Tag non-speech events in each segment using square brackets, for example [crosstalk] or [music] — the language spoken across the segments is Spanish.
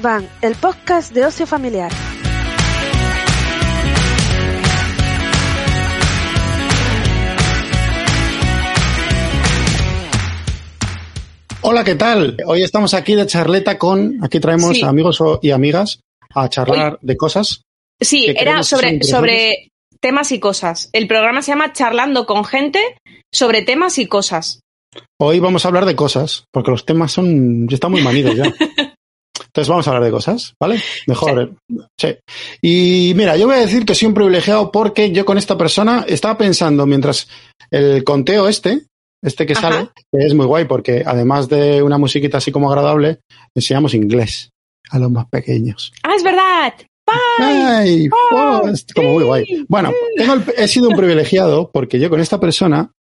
Van, el podcast de ocio familiar. Hola, ¿qué tal? Hoy estamos aquí de charleta con, aquí traemos Sí. amigos y amigas a charlar de cosas. Sí, era sobre, sobre temas y cosas. El programa se llama Charlando con gente sobre temas y cosas. Hoy vamos a hablar de cosas, porque los temas son, ya están muy manidos ya. [laughs] Entonces vamos a hablar de cosas, ¿vale? Mejor. Sí. Y mira, yo voy a decir que soy un privilegiado porque yo con esta persona estaba pensando mientras el conteo este, este que Ajá. sale, que es muy guay porque además de una musiquita así como agradable, enseñamos inglés a los más pequeños. ¡Ah, es verdad! Oh, es como muy guay. Bueno, tengo el- he sido un privilegiado porque yo con esta persona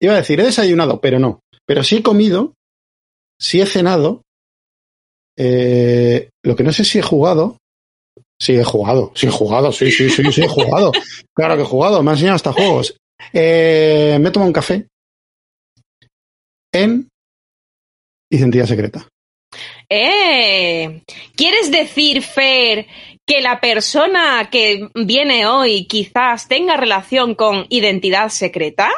iba a decir, he desayunado, pero no. Pero sí he comido, sí he cenado. Eh, lo que no sé si he jugado. Sí, he jugado, sí he jugado, sí, sí, sí, sí he jugado. [laughs] Claro que he jugado, me han enseñado hasta juegos. Eh, me he tomado un café en identidad secreta. ¡Eh! ¿Quieres decir, Fer, que la persona que viene hoy quizás tenga relación con identidad secreta?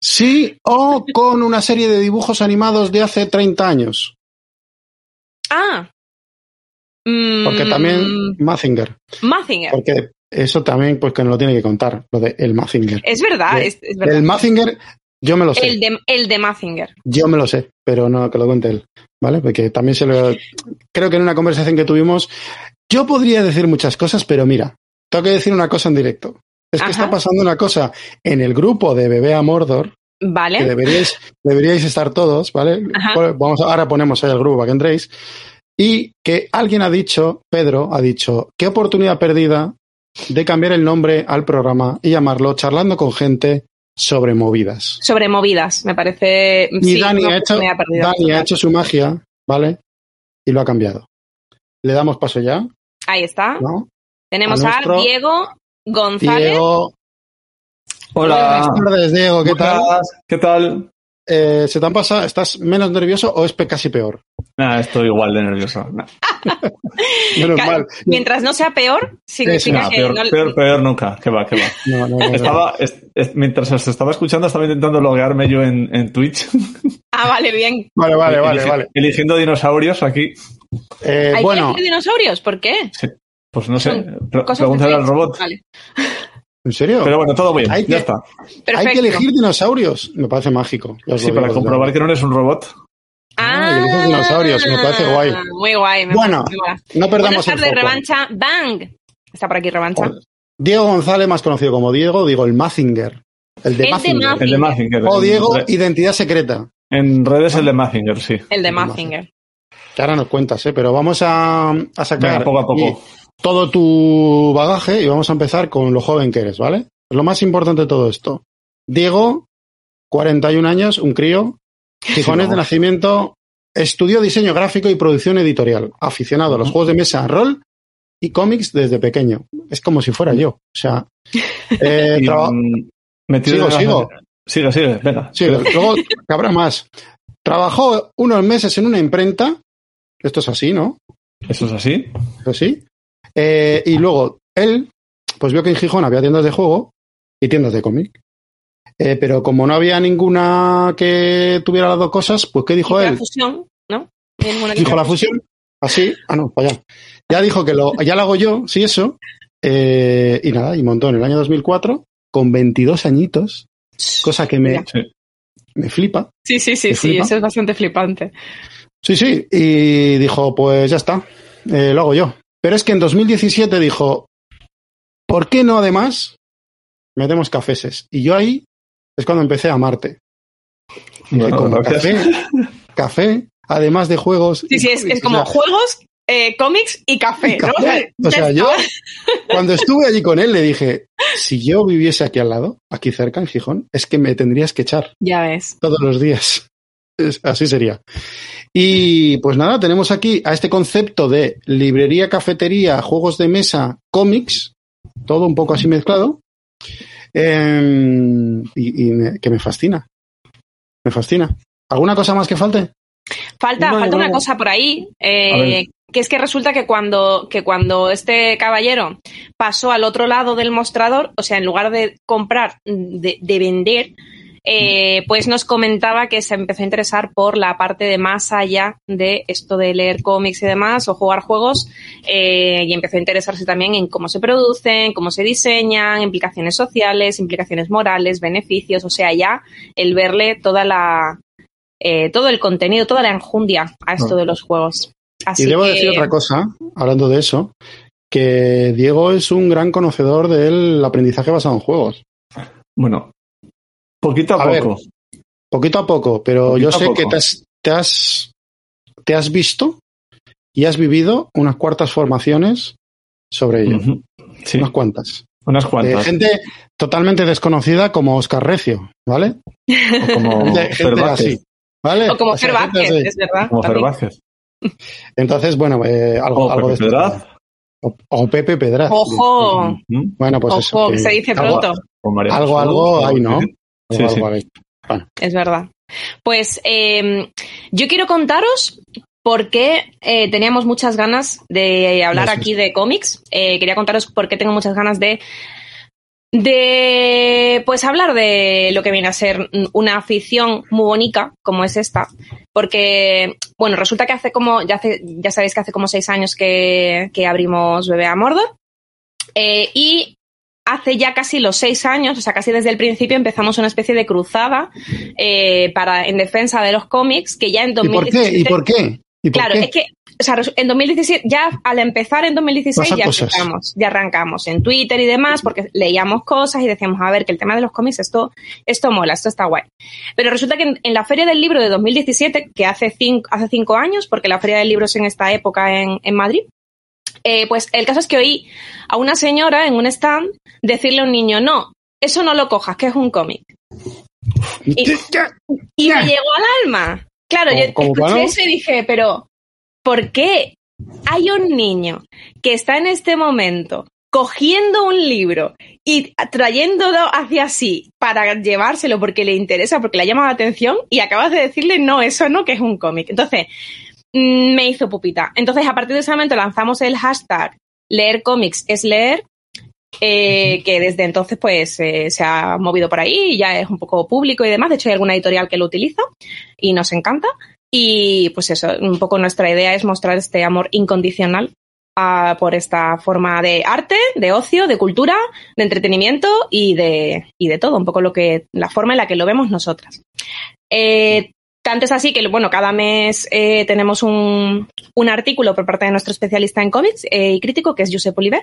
Sí, o con una serie de dibujos animados de hace 30 años. Ah. Mm, Porque también Mazinger. Mazinger. Porque eso también, pues que nos lo tiene que contar, lo de el Mazinger. Es verdad, De- es, es verdad. El Mazinger, yo me lo sé. El de, el de Mazinger. Yo me lo sé, pero no que lo cuente él. ¿Vale? Porque también se lo. Creo que en una conversación que tuvimos, yo podría decir muchas cosas, pero mira, tengo que decir una cosa en directo. Es que Ajá. está pasando una cosa en el grupo de Bebé a Mordor, que ¿Vale? deberíais, deberíais estar todos, ¿vale? Ajá. Vamos, ahora ponemos ahí el grupo para que entréis. Y que alguien ha dicho, Pedro ha dicho, qué oportunidad perdida de cambiar el nombre al programa y llamarlo Charlando con gente sobre movidas. Sobre movidas, me parece. Y sí, Dani, ha hecho. Dani ha hecho su magia, ¿vale? Y lo ha cambiado. Le damos paso ya, Ahí está. ¿no? Tenemos A a, Diego González. Diego. Hola. Buenas tardes, Diego, ¿qué tal? ¿Qué tal? Eh, ¿Se te han pasado? ¿Estás menos nervioso o es casi peor? Nah, estoy igual de nervioso. [laughs] Nah, Menos Ca- mal. Mientras no sea peor, significa nah, que peor, no- peor, peor nunca. Que va, que va. No, no, no, no. Estaba, es- es- mientras os estaba escuchando, estaba intentando loguearme yo en, en Twitch. [laughs] Ah, vale, bien. Vale, vale, vale, Eligi- vale. Eligiendo dinosaurios aquí. Eh, ¿Hay que bueno, elegir dinosaurios? ¿Por qué? Pues no sé. Pregúntale al robot. Vale. [laughs] ¿en serio? Pero bueno, todo bien. Hay que- Ya está. Perfecto. Hay que elegir dinosaurios. Me parece mágico. Sí, para comprobar que no eres un robot. Ah, eliges dinosaurios, me parece guay. Muy guay. me Bueno. No perdamos el foco. revancha. Bang. Está por aquí revancha. Diego González, más conocido como Diego, digo el Mazinger. El de El de Mazinger. Mazinger. El de Mazinger. O En Diego, identidad secreta. En redes el de Mazinger, sí. El de el de Mazinger. Que ahora nos cuentas, ¿eh? Pero vamos a, a sacar Venga, poco a poco. y- todo tu bagaje y vamos a empezar con lo joven que eres, ¿vale? Lo más importante de todo esto. Diego, 41 años, un crío, Gijones Sí, de nacimiento, estudió diseño gráfico y producción editorial, aficionado a los juegos de mesa, rol y cómics desde pequeño. Es como si fuera yo. O sea, [laughs] eh, Y, traba- mm, metido Sigo, en la- sigo. Sigue, sigue, venga. Sí, luego habrá más. Trabajó unos meses en una imprenta. Esto es así, ¿no? Eso es así. Eso sí. Eh, y luego él, pues vio que en Gijón había tiendas de juego y tiendas de cómic. Eh, pero como no había ninguna que tuviera las dos cosas, pues ¿qué dijo Hizo la él? fusión, ¿no? ¿Hay ninguna que Dijo la fusión. Así. Ah, no, para allá. Ya dijo que lo, ya lo hago yo, sí, eso. Eh, y nada, y montó en el año 2004 con 22 añitos, cosa que me, Sí. me flipa. Sí, sí, sí, ¿Te sí, eso es bastante flipante. Sí, sí, y dijo, pues ya está, eh, lo hago yo. Pero es que en 2017 dijo, ¿por qué no además metemos cafeses? Y yo ahí es cuando empecé a amarte. Dije, Bueno, como gracias. café, café, además de juegos. Sí, sí, es, es O como sea, juegos, eh, cómics y café, y ¿no? café. O sea, yo cuando estuve allí con él le dije, si yo viviese aquí al lado, aquí cerca, en Gijón, es que me tendrías que echar Ya ves. todos los días. Es- así sería. Y pues nada, tenemos aquí a este concepto de librería, cafetería, juegos de mesa, cómics, todo un poco así mezclado, eh, y, y me- que me fascina. Me fascina. ¿Alguna cosa más que falte? Falta, No, falta no. una cosa por ahí, eh, que es que resulta que cuando, que cuando este caballero pasó al otro lado del mostrador, o sea, en lugar de comprar, de, de vender, eh, pues nos comentaba que se empezó a interesar por la parte de más allá de esto de leer cómics y demás o jugar juegos eh, y empezó a interesarse también en cómo se producen, cómo se diseñan, implicaciones sociales, implicaciones morales, beneficios, o sea, ya el verle toda la eh, todo el contenido, toda la enjundia a esto de los juegos. Así y debo que- decir otra cosa, hablando de eso, que Diego es un gran conocedor del aprendizaje basado en juegos. Bueno, poquito a, A ver, poco. Poquito a poco, pero Poquito yo sé que te has, te, has, te has visto y has vivido unas cuartas formaciones sobre ello. Sí, Unas cuantas. unas De cuantas. gente totalmente desconocida como Oscar Recio, ¿vale? O como [laughs] gente así. ¿Vale? O como O sea, Fer gente Vázquez, así. es verdad. Como Fer también. Vázquez. [laughs] Entonces, bueno, eh, algo, O algo de Pepe. Pedraz. O, o Pepe Pedraz. Ojo. Bueno, pues eso. ojo, que que se dice algo- pronto. Algo, algo o- hay, ¿no? Sí, sí. Es verdad. Pues eh, yo quiero contaros por qué eh, teníamos muchas ganas de hablar aquí de cómics. Eh, quería contaros por qué tengo muchas ganas de de pues hablar de lo que viene a ser una afición muy bonita como es esta porque bueno resulta que hace como ya hace ya sabéis que hace como seis años que, que abrimos Bebé a Mordor eh, y hace ya casi los seis años, o sea, casi desde el principio empezamos una especie de cruzada eh, para en defensa de los cómics que ya en ¿Y por 2017 qué? ¿Y por qué? ¿Y por Claro, qué? es que o sea, en 2017, ya al empezar en 2016 Pasan ya cosas. empezamos, ya arrancamos en Twitter y demás, porque leíamos cosas y decíamos, a ver, que el tema de los cómics, esto, esto mola, esto está guay. Pero resulta que en, en la Feria del Libro de 2017, que hace cinco, hace cinco años, porque la Feria del Libro es en esta época en, en Madrid, eh, pues el caso es que oí a una señora en un stand decirle a un niño, no, eso no lo cojas, que es un cómic. Y, y me llegó al alma. Claro, yo escuché eso y dije, pero ¿por qué hay un niño que está en este momento cogiendo un libro y trayéndolo hacia sí para llevárselo porque le interesa, porque le llama la atención y acabas de decirle, no, eso no, que es un cómic? Entonces, me hizo pupita. Entonces, a partir de ese momento lanzamos el hashtag leer cómics es leer eh, que desde entonces pues eh, se ha movido por ahí y ya es un poco público y demás. De hecho, hay alguna editorial que lo utiliza y nos encanta. Y pues eso, un poco nuestra idea es mostrar este amor incondicional a- por esta forma de arte, de ocio, de cultura, de entretenimiento y de, y de todo, un poco lo que, la forma en la que lo vemos nosotras. Eh, tanto es así que, bueno, cada mes eh, tenemos un, un artículo por parte de nuestro especialista en cómics eh, y crítico, que es Josep Oliver,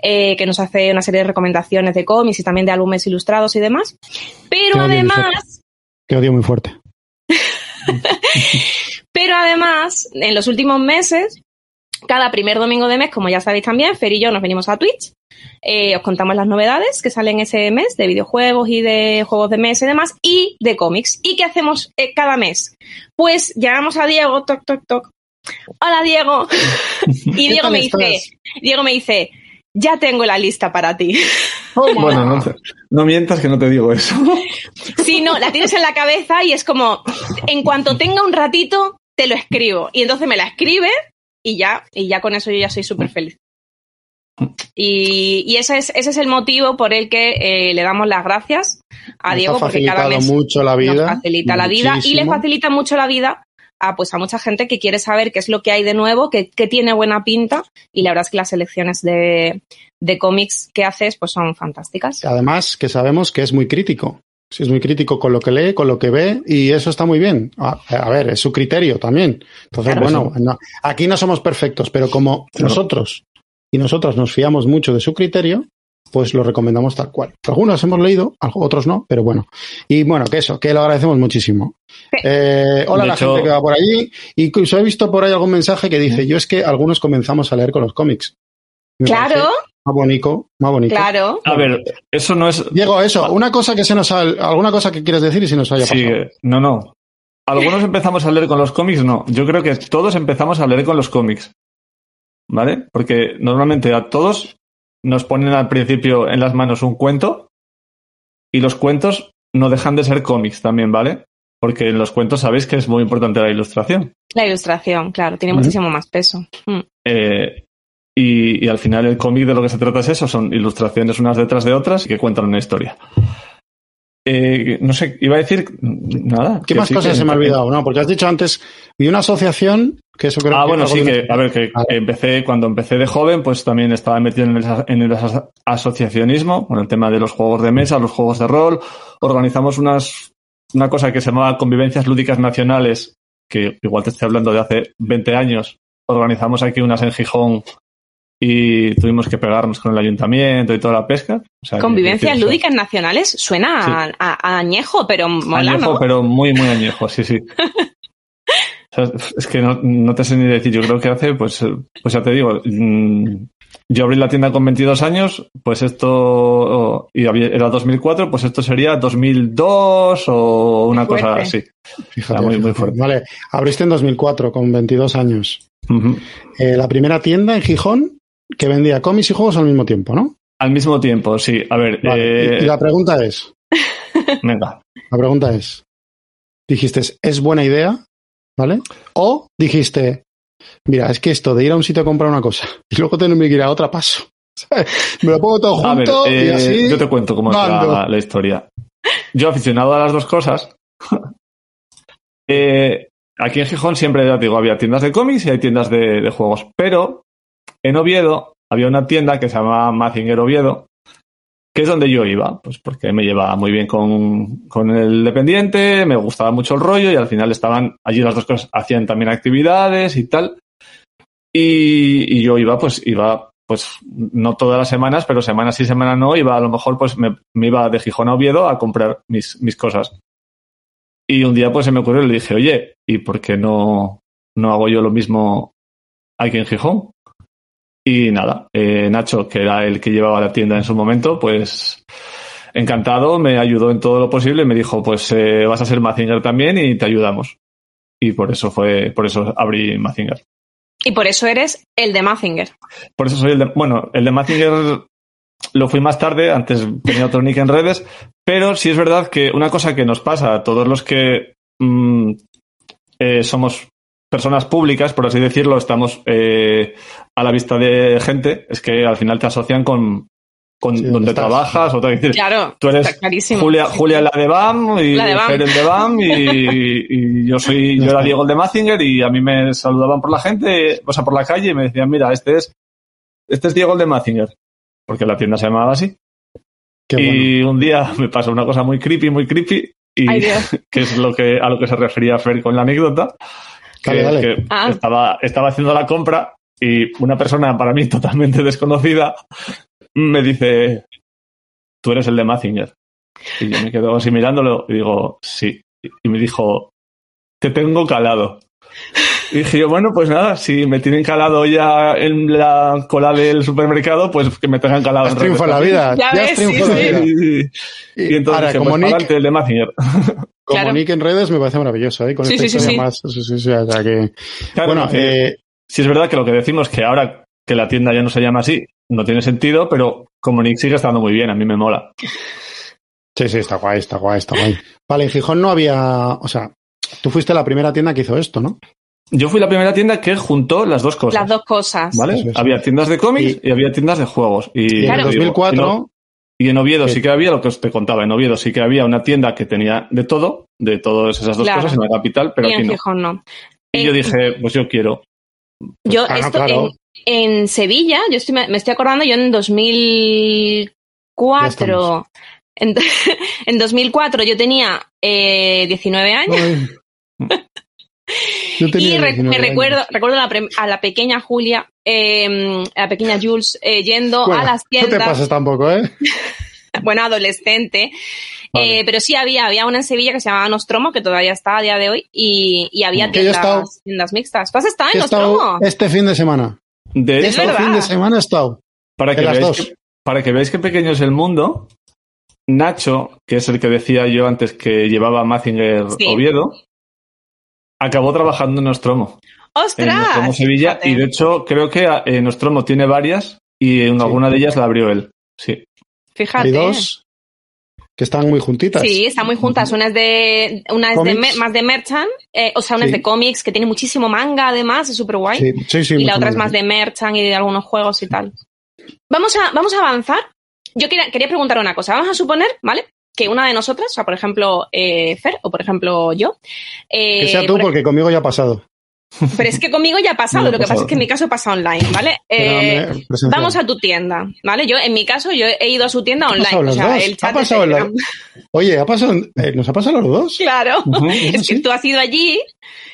eh, que nos hace una serie de recomendaciones de cómics y también de álbumes ilustrados y demás. Pero odio, además, Que odio muy fuerte. [laughs] pero además, en los últimos meses, cada primer domingo de mes, como ya sabéis también, Fer y yo nos venimos a Twitch. eh, os contamos las novedades que salen ese mes de videojuegos y de juegos de mesa y demás, y de cómics. ¿Y qué hacemos eh, cada mes? Pues llamamos a Diego, toc, toc, toc. Hola, Diego. [laughs] y Diego me dice, estás? Diego me dice, ya tengo la lista para ti. Bueno, no, [laughs] no mientas que no te digo eso. Sí, no, la tienes en la cabeza y es como, en cuanto tenga un ratito, te lo escribo. Y entonces me la escribe y ya, y ya con eso yo ya soy súper feliz. Y, y ese, es, ese es el motivo por el que eh, le damos las gracias a Nos Diego, ha porque cada mes mucho la vida. nos facilita la vida y le facilita mucho la vida a, pues, a mucha gente que quiere saber qué es lo que hay de nuevo, que, que tiene buena pinta. Y la verdad es que las selecciones de, de cómics que haces pues son fantásticas. Además, que sabemos que es muy crítico. Sí, es muy crítico con lo que lee, con lo que ve, y eso está muy bien. A, a ver, es su criterio también. Entonces, Claro. bueno, no- aquí no somos perfectos, pero como Claro. nosotros y nosotras nos fiamos mucho de su criterio, pues lo recomendamos tal cual. Algunos hemos leído, otros no, pero bueno. Y bueno, que eso, que lo agradecemos muchísimo. Eh, hola a la hecho- gente que va por allí. Incluso he visto por ahí algún mensaje que dice, yo es que algunos comenzamos a leer con los cómics. Me Claro, Más bonito, más bonito. claro. A ver, eso no es. Diego, eso, una cosa que se nos ha, alguna cosa que quieres decir y se nos haya Sí, pasado. eh, no, no. Algunos empezamos a leer con los cómics, no. Yo creo que todos empezamos a leer con los cómics. ¿Vale? Porque normalmente a todos nos ponen al principio en las manos un cuento y los cuentos no dejan de ser cómics también, ¿vale? porque en los cuentos sabéis que es muy importante la ilustración. La ilustración, claro, tiene muchísimo más peso. Mm. Eh, y, y al final el cómic de lo que se trata es eso, son ilustraciones unas detrás de otras y que cuentan una historia. Eh, no sé, iba a decir nada. ¿Qué más sí, cosas que- se me ha olvidado? No, porque has dicho antes, vi una asociación que eso creo Ah, que bueno, sí, que, a ver, que Ah. empecé, cuando empecé de joven, pues también estaba metido en el, en el asa- asociacionismo, con el tema de los juegos de mesa, los juegos de rol. Organizamos unas, una cosa que se llamaba Convivencias Lúdicas Nacionales, que igual te estoy hablando de hace 20 años. Organizamos aquí unas en Gijón y tuvimos que pegarnos con el ayuntamiento y toda la pesca. O sea, que- Convivencias lúdicas nacionales suena a, a- a añejo, pero mola, añejo, ¿no? pero muy, muy añejo, sí, sí. [laughs] O sea, es que no, no te sé ni decir, yo creo que hace, pues, pues ya te digo, mm, yo abrí la tienda con 22 años, pues esto, y había- era 2004, pues esto sería 2002 o una cosa así. Fíjate, muy, muy fuerte. Vale, abriste en 2004 con 22 años. Eh, la primera tienda en Gijón que vendía cómics y juegos al mismo tiempo, ¿no? Al mismo tiempo, sí. A ver, Vale, eh, y, y la pregunta es, [laughs] venga. la pregunta es, dijiste, ¿es buena idea? ¿Vale? O dijiste, mira, es que esto de ir a un sitio a comprar una cosa [laughs] y luego tenerme que ir a otra paso. [laughs] Me lo pongo todo A ver, junto y eh, así. yo te cuento cómo es mando. la, la historia. Yo aficionado a las dos cosas. eh, aquí en Gijón siempre, ya digo, había tiendas de cómics y hay tiendas de, de juegos. Pero en Oviedo había una tienda que se llamaba Mazinger Oviedo, que es donde yo iba, pues porque me llevaba muy bien con, con el dependiente, me gustaba mucho el rollo y al final estaban allí las dos cosas, hacían también actividades y tal. Y, yo iba, pues iba, pues no todas las semanas, pero semanas sí, semanas no, iba a lo mejor, pues me, me iba de Gijón a Oviedo a comprar mis, mis cosas. Y un día pues se me ocurrió y le dije, oye, ¿y por qué no, no hago yo lo mismo aquí en Gijón? Y nada, eh, Nacho, que era el que llevaba la tienda en su momento, pues encantado, me ayudó en todo lo posible y me dijo, pues eh, vas a ser Mazinger también y te ayudamos. Y por eso fue, por eso abrí Mazinger. Y por eso eres el de Mazinger. Por eso soy el de, bueno, el de Mazinger lo fui más tarde, antes tenía otro nick en redes, pero sí es verdad que una cosa que nos pasa a todos los que mm, eh, somos personas públicas, por así decirlo, estamos eh, a la vista de gente, es que al final te asocian con, con Sí, donde estás. trabajas, o te Claro, tú eres está clarísimo. Julia, Julia la de BAM y La de BAM. Fer el de BAM y, y yo soy, yo era. Diego el de Mazinger y a mí me saludaban por la gente, o sea, por la calle y me decían, mira, este es, este es Diego el de Mazinger, porque la tienda se llamaba así. Qué bueno. y un día me pasó una cosa muy creepy, muy creepy, y Ay, [laughs] que es lo que, a lo que se refería Fer con la anécdota, que, Dale, dale. que Ah. estaba, estaba haciendo la compra y una persona para mí [laughs] totalmente desconocida me dice, tú eres el de Mazinger. Y yo me quedo así mirándolo y digo, sí. Y me dijo, te tengo calado. Y dije yo, bueno, pues nada, si me tienen calado ya en la cola del supermercado, pues que me tengan calado Has en redes triunfado la vida. Ya Ya ves, sí, la sí. vida. Y, y entonces Ahora, dije, como pues Nick- el de Mazinger. Como Claro. Nick en redes me parece maravilloso, ¿eh? Con Sí, esta sí, sí, historia sí. más. Sí, sí, sí, o sea que- Claro, bueno, que- eh, sí es verdad que lo que decimos que ahora que la tienda ya no se llama así, no tiene sentido, pero como Nick sigue estando muy bien, a mí me mola. sí, sí, está guay, está guay, está guay. Vale, en Gijón no había. O sea, tú fuiste la primera tienda que hizo esto, ¿no? Yo fui la primera tienda que juntó las dos cosas. Las dos cosas. ¿Vale? Había tiendas de cómics y, había tiendas de juegos. Y, Y en Claro. el 2004. Y en Oviedo Sí. sí que había lo que os te contaba. En Oviedo sí que había una tienda que tenía de todo, de todas esas dos Claro. cosas en la capital, pero y aquí en no. Gijón no. Y yo Eh, dije, pues yo quiero. Yo, Ah, no, esto claro. en, en Sevilla, yo estoy, me estoy acordando, yo en 2004, en, [laughs] en 2004 yo tenía eh, 19 años. Yo [laughs] tenía y re- 19 me años. recuerdo, recuerdo a la, pre- a la pequeña Julia, eh, a la pequeña Jules, eh, yendo Bueno, a las No te tiendas, pases tampoco, ¿eh? [laughs] bueno, adolescente, Vale. eh, pero sí había, había una en Sevilla que se llamaba Nostromo, que todavía está a día de hoy, y, y había estado- tiendas, tiendas mixtas. ¿Tú has estado en he estado Nostromo? este fin de semana. De Este hecho, verdad. fin de semana he estado. para que, veáis dos. que, para que veáis qué pequeño es el mundo, Nacho, que es el que decía yo antes que llevaba Mazinger Sí. Oviedo, acabó trabajando en Nostromo. en ¡Ostras! Nostromo Sevilla. Fíjate. Y de hecho, creo que eh, Nostromo tiene varias y en Sí. alguna de ellas la abrió él. Sí. Fíjate. Hay dos. Que están muy juntitas. Sí, están muy juntas. Una es de, una es de más de merchant, eh, o sea, una es de cómics que tiene muchísimo manga además, es súper guay. Sí, sí, sí, y la otra es más de merchant y de algunos juegos y tal. Vamos a, vamos a avanzar. Yo quería, quería preguntar una cosa. Vamos a suponer, ¿vale? Que una de nosotras, o sea, por ejemplo, eh, Fer, o por ejemplo, yo. eh, Que sea tú, por- porque conmigo ya ha pasado. Pero es que conmigo ya ha pasado. Lo que pasa es que en mi caso pasa online, ¿vale? Eh, vamos a tu tienda, ¿vale? Yo, en mi caso, yo he ido a su tienda ¿Qué ha online. pasado O los sea, dos? el ¿Ha chat pasado la-. [laughs] Oye, ¿ha pasado, eh, ¿nos ha pasado a los dos? Claro. Ujú, [laughs] Es que tú has ido allí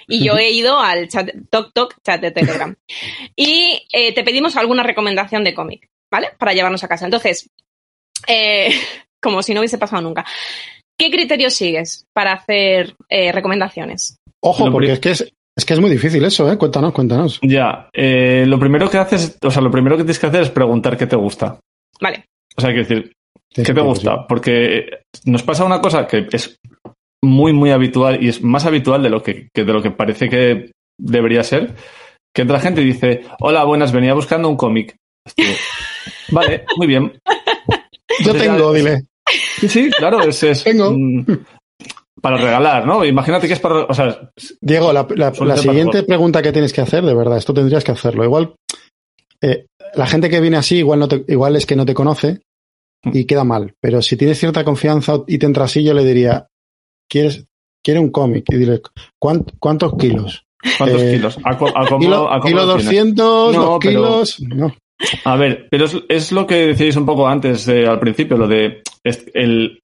y yo he ido al chat, Tok Tok, chat de Telegram. [laughs] Y eh, te pedimos alguna recomendación de cómic, ¿vale? Para llevarnos a casa. Entonces, eh, como si no hubiese pasado nunca. ¿Qué criterios sigues para hacer eh, recomendaciones? Ojo, porque es que es, es que es muy difícil eso, ¿eh? Cuéntanos, cuéntanos. Ya, eh, lo primero que haces, o sea, lo primero que tienes que hacer es preguntar qué te gusta. Vale. O sea, hay que decir, Sí, ¿qué te sí, gusta? Porque nos pasa una cosa que es muy, muy habitual y es más habitual de lo que, que de lo que parece que debería ser. Que entra gente y dice, hola, buenas, venía buscando un cómic. [laughs] Vale, muy bien. Yo Entonces ya- tengo, dile. Sí, sí, claro, es, es, Tengo. Para regalar, ¿no? Imagínate que es para, o sea, Diego, la, siguiente pregunta que tienes que hacer, de verdad, esto tendrías que hacerlo. Igual, eh, la gente que viene así, igual, no te- igual es que no te conoce y queda mal. Pero si tienes cierta confianza y te entra así, yo le diría, ¿quieres, quiere un cómic? Y dile, "¿Cuánt- ¿cuántos kilos? ¿cuántos Eh, kilos? ¿A, a cómo- Kilo, a cómo kilo lo tienes? 200, No, dos pero- kilos. No. A ver, pero es, es lo que decíais un poco antes, eh, al principio, lo de es- el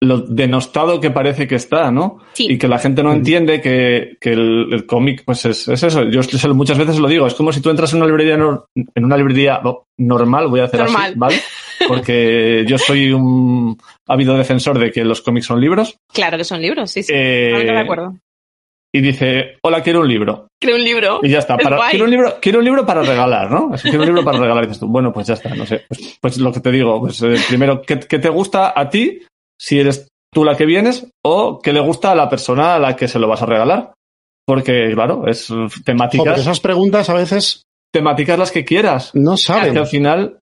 lo denostado que parece que está, ¿no? Sí. Y que la gente no entiende que, que el, el cómic, pues es, es eso. Yo se lo- muchas veces lo digo, es como si tú entras en una librería, nor- en una librería no, normal, voy a hacer Normal. así, ¿vale? [laughs] Porque yo soy un ávido defensor de que los cómics son libros. Claro que son libros, sí, sí. eh, Totalmente de acuerdo. y dice, hola, quiero un libro. Creo un libro. Y ya está. Es Para, guay. quiero, un libro, quiero un libro para regalar, ¿no? Así, quiero un libro para regalar. Y dices tú, bueno, pues ya está, no sé. Pues, pues lo que te digo, pues eh, primero, ¿qué, qué te gusta a ti si eres tú la que vienes o qué le gusta a la persona a la que se lo vas a regalar? Porque, claro, es porque temáticas, esas preguntas a veces temáticas las que quieras. no saben. Que al final,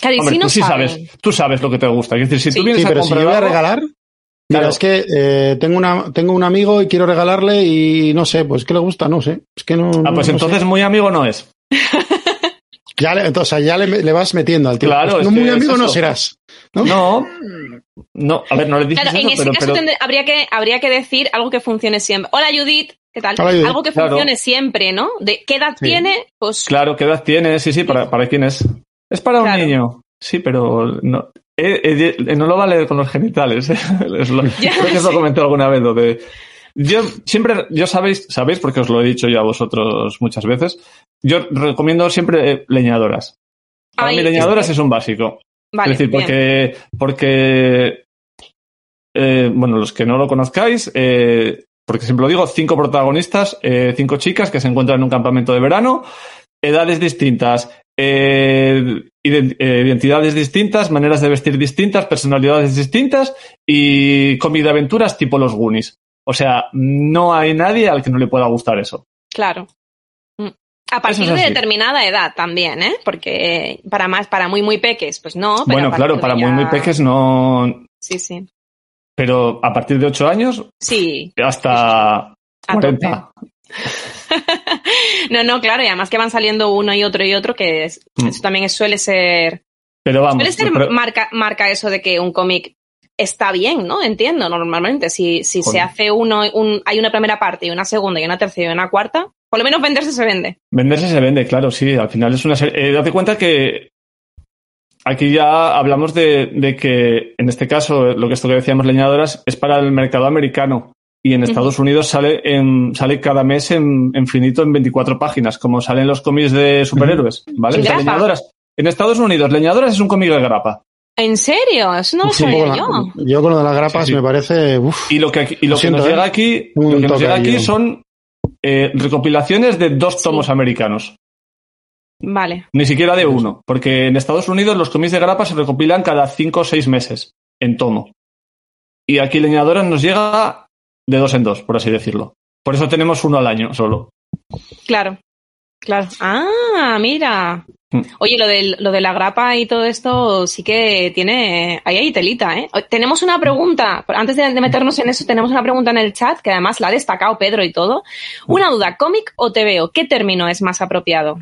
Claro, y hombre, si no tú sí saben. sabes, tú sabes lo que te gusta. Es decir, si Sí. tú vienes Sí, a pero si yo comprar voy a regalar, mira, Claro. es que eh, tengo, una, tengo un amigo y quiero regalarle y no sé, pues ¿qué le gusta? No sé. Es que no. Ah, pues no entonces sé. muy amigo no es. [laughs] Ya le, entonces, ya le, le vas metiendo al tío. Claro, Pues es no muy es amigo no serás. ¿no? No, no, a ver, no le dices Claro, en eso, ese pero, caso pero- tendré- habría, que, habría que decir algo que funcione siempre. Hola Judith, ¿qué tal? Hola, Judith. Algo que Claro. funcione siempre, ¿no? De qué edad Sí. tiene, pues Claro, ¿qué edad tiene? Sí, sí, ¿para, para quién es? Es para un niño. Sí, pero no, eh, eh, eh, no lo vale con los genitales. eh. [laughs] Es lo- [laughs] Ya, creo que os lo comenté alguna vez. Lo de, yo siempre, yo sabéis, sabéis, porque os lo he dicho ya a vosotros muchas veces, yo recomiendo siempre eh, leñadoras. Para Ay, mí leñadoras este- es un básico. vale, es decir, bien. porque, porque eh, bueno, los que no lo conozcáis, eh, porque siempre lo digo, cinco protagonistas, eh, cinco chicas que se encuentran en un campamento de verano, edades distintas, eh, eh, identidades distintas, maneras de vestir distintas, personalidades distintas y cómic de aventuras tipo los Goonies. O sea, no hay nadie al que no le pueda gustar eso. Claro. Mm. A partir es de determinada edad también, ¿eh? Porque para más, para muy, muy peques, pues no. pero bueno, claro, para muy, muy peques no. Sí, sí. Pero a partir de ocho años Sí. hasta A 40. [laughs] no, no, claro, y además que van saliendo uno y otro y otro, que es- Mm. eso también es- suele ser. Pero vamos, Suele ser pero- marca, marca eso de que un cómic está bien, ¿no? Entiendo, normalmente. Si, si se hace uno, un, hay una primera parte y una segunda y una tercera y una cuarta, por lo menos venderse se vende. Venderse se vende, claro, sí. Al final es una serie. Eh, date cuenta que aquí ya hablamos de, de que, en este caso, lo que esto que decíamos leñadoras es para el mercado americano. Y en Estados Unidos sale en, sale cada mes en, en finito en 24 páginas, como salen los cómics de superhéroes, ¿vale? Leñadoras. En Estados Unidos, leñadoras es un cómic de grapa. ¿En serio? Eso no lo Sí, sabía yo. la- yo con lo de las grapas Sí, sí. me parece. uf, Y lo que, aquí- y lo Lo que nos siento, ¿eh? llega aquí, Un lo que nos llega aquí son eh, recopilaciones de dos Sí. tomos americanos. Vale. Ni siquiera de uno, porque en Estados Unidos los cómics de grapa se recopilan cada cinco o seis meses en tomo. Y aquí Leñadoras nos llega de dos en dos, por así decirlo. Por eso tenemos uno al año solo. Claro. Claro. Ah, mira. Oye, lo de, lo de la grapa y todo esto sí que tiene. Ahí hay telita, ¿eh? Tenemos una pregunta, antes de, de meternos en eso, tenemos una pregunta en el chat que además la ha destacado Pedro y todo. Una duda, ¿cómic o TVO? ¿Qué término es más apropiado?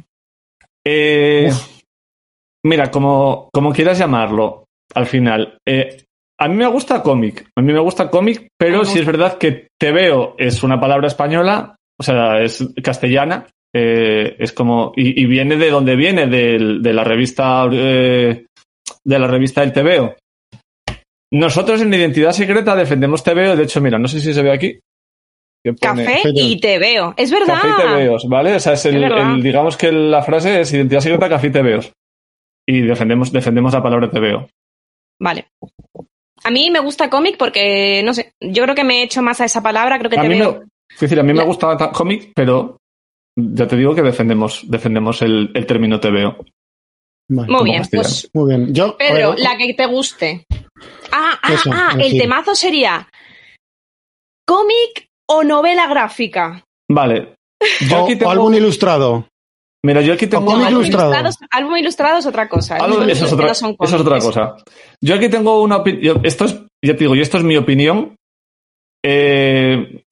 Eh, mira, como, como quieras llamarlo, al final. Eh, a mí me gusta cómic. A mí me gusta cómic, pero si es verdad que TVO es una palabra española, o sea, es castellana. Eh, es como. Y, y viene de donde viene, de, la revista. eh, de la revista del TVO. Nosotros en Identidad Secreta defendemos TVO. De hecho, mira, no sé si se ve aquí. Café y te veo. Es verdad. Café y tebeos, ¿vale? O sea, es el, Es verdad. el- digamos que la frase es identidad secreta, café y tebeos. Y defendemos, defendemos la palabra tebeo. Vale. A mí me gusta cómic porque, no sé, yo creo que me he hecho más a esa palabra, creo que A te mí, me, veo. es decir, a mí me gusta ta- cómic, pero ya te digo que defendemos, defendemos el, el término tebeo. Vale, Muy bien, castellano. pues Muy bien. Yo, Pedro, oye, la que te guste. Ah, ah, Eso, ah, el temazo sería cómic o novela gráfica. Vale. Yo o, aquí o álbum ilustrado. mira, yo aquí tengo álbum ilustrado. álbum ilustrado es otra cosa. Algo- Álbum eso, es otra, eso es otra cosa. Yo aquí tengo una opinión. Esto es, ya te digo, y esto es mi opinión. Eh,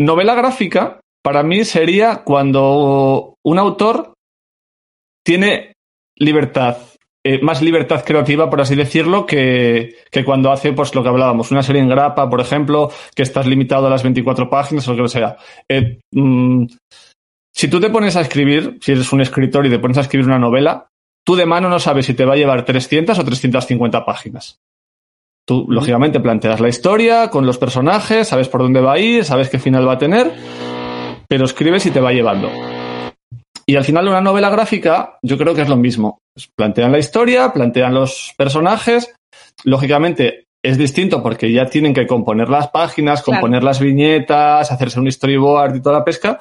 novela gráfica, para mí, sería cuando un autor tiene libertad, eh, más libertad creativa, por así decirlo, que, que cuando hace pues lo que hablábamos, una serie en grapa, por ejemplo, que estás limitado a las 24 páginas o lo que sea. Eh, mm, si tú te pones a escribir, si eres un escritor y te pones a escribir una novela, tú de mano no sabes si te va a llevar 300 o 350 páginas. Tú, lógicamente, planteas la historia con los personajes, sabes por dónde va a ir, sabes qué final va a tener, pero escribes y te va llevando. Y al final, una novela gráfica, yo creo que es lo mismo. Plantean la historia, plantean los personajes. Lógicamente, es distinto porque ya tienen que componer las páginas, Claro. componer las viñetas, hacerse un storyboard y toda la pesca,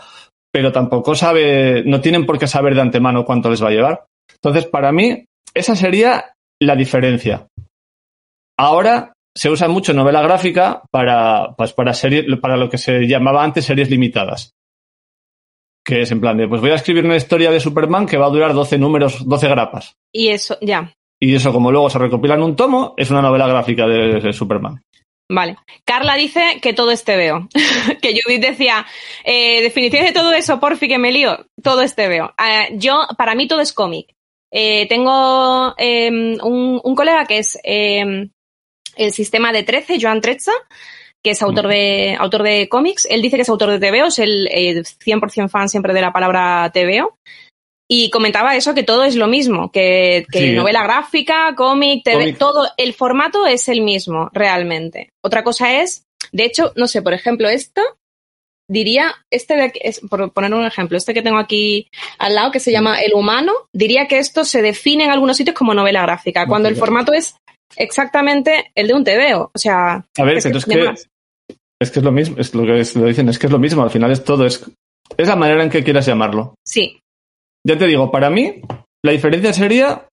pero tampoco sabe, no tienen por qué saber de antemano cuánto les va a llevar. Entonces, para mí, esa sería la diferencia. Ahora se usa mucho novela gráfica para, pues para, series, para lo que se llamaba antes series limitadas. Que es en plan de, pues voy a escribir una historia de Superman que va a durar 12 números, 12 grapas. Y eso, ya. Y eso, como luego se recopila en un tomo, es una novela gráfica de, de Superman. Vale. Carla dice que todo es TVO. [laughs] que Judith decía, eh, definición de todo eso, porfi, que me lío. Todo es TVO. Eh, yo, para mí todo es cómic. Eh, tengo eh, un, un colega que es eh, el sistema de 13, Joan Trezza, que es autor de, autor de cómics. Él dice que es autor de TVO, es el eh, 100% fan siempre de la palabra TVO. Y comentaba eso, que todo es lo mismo, que, que Sí. novela gráfica, cómic, TV, Cómic. todo, el formato es el mismo, realmente. Otra cosa es, de hecho, no sé, por ejemplo, esto, diría, este de aquí, es, por poner un ejemplo, este que tengo aquí al lado, que se llama El Humano, diría que esto se define en algunos sitios como novela gráfica, cuando el formato es exactamente el de un TVO. O sea, A ver, es que, es lo mismo, es lo que es- lo dicen, es que es lo mismo, al final es todo, es, es la manera en que quieras llamarlo. sí, Ya te digo, para mí, la diferencia sería,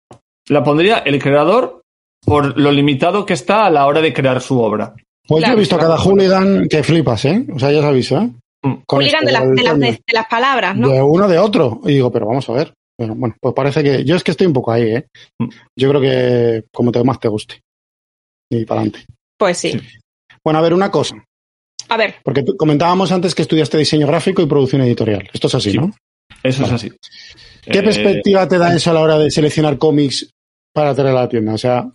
la pondría el creador por lo limitado que está a la hora de crear su obra. Pues yo he visto a cada hooligan que flipas, ¿eh? O sea, ya sabéis, ¿eh? Mm. Con hooligan de, las- del de, las, tema. de, de las palabras, ¿no? De uno de otro. Y digo, pero vamos a ver. Bueno, bueno, pues parece que. Yo es que estoy un poco ahí, ¿eh? Mm. Yo creo que como te más te guste. Y para adelante. Pues sí. Sí. Bueno, a ver, una cosa. A ver, Porque tú- comentábamos antes que estudiaste diseño gráfico y producción editorial. Esto es así, Sí. ¿no? Eso Vale. es así. ¿Qué Eh, perspectiva te da eso a la hora de seleccionar cómics para traer a la tienda? O sea,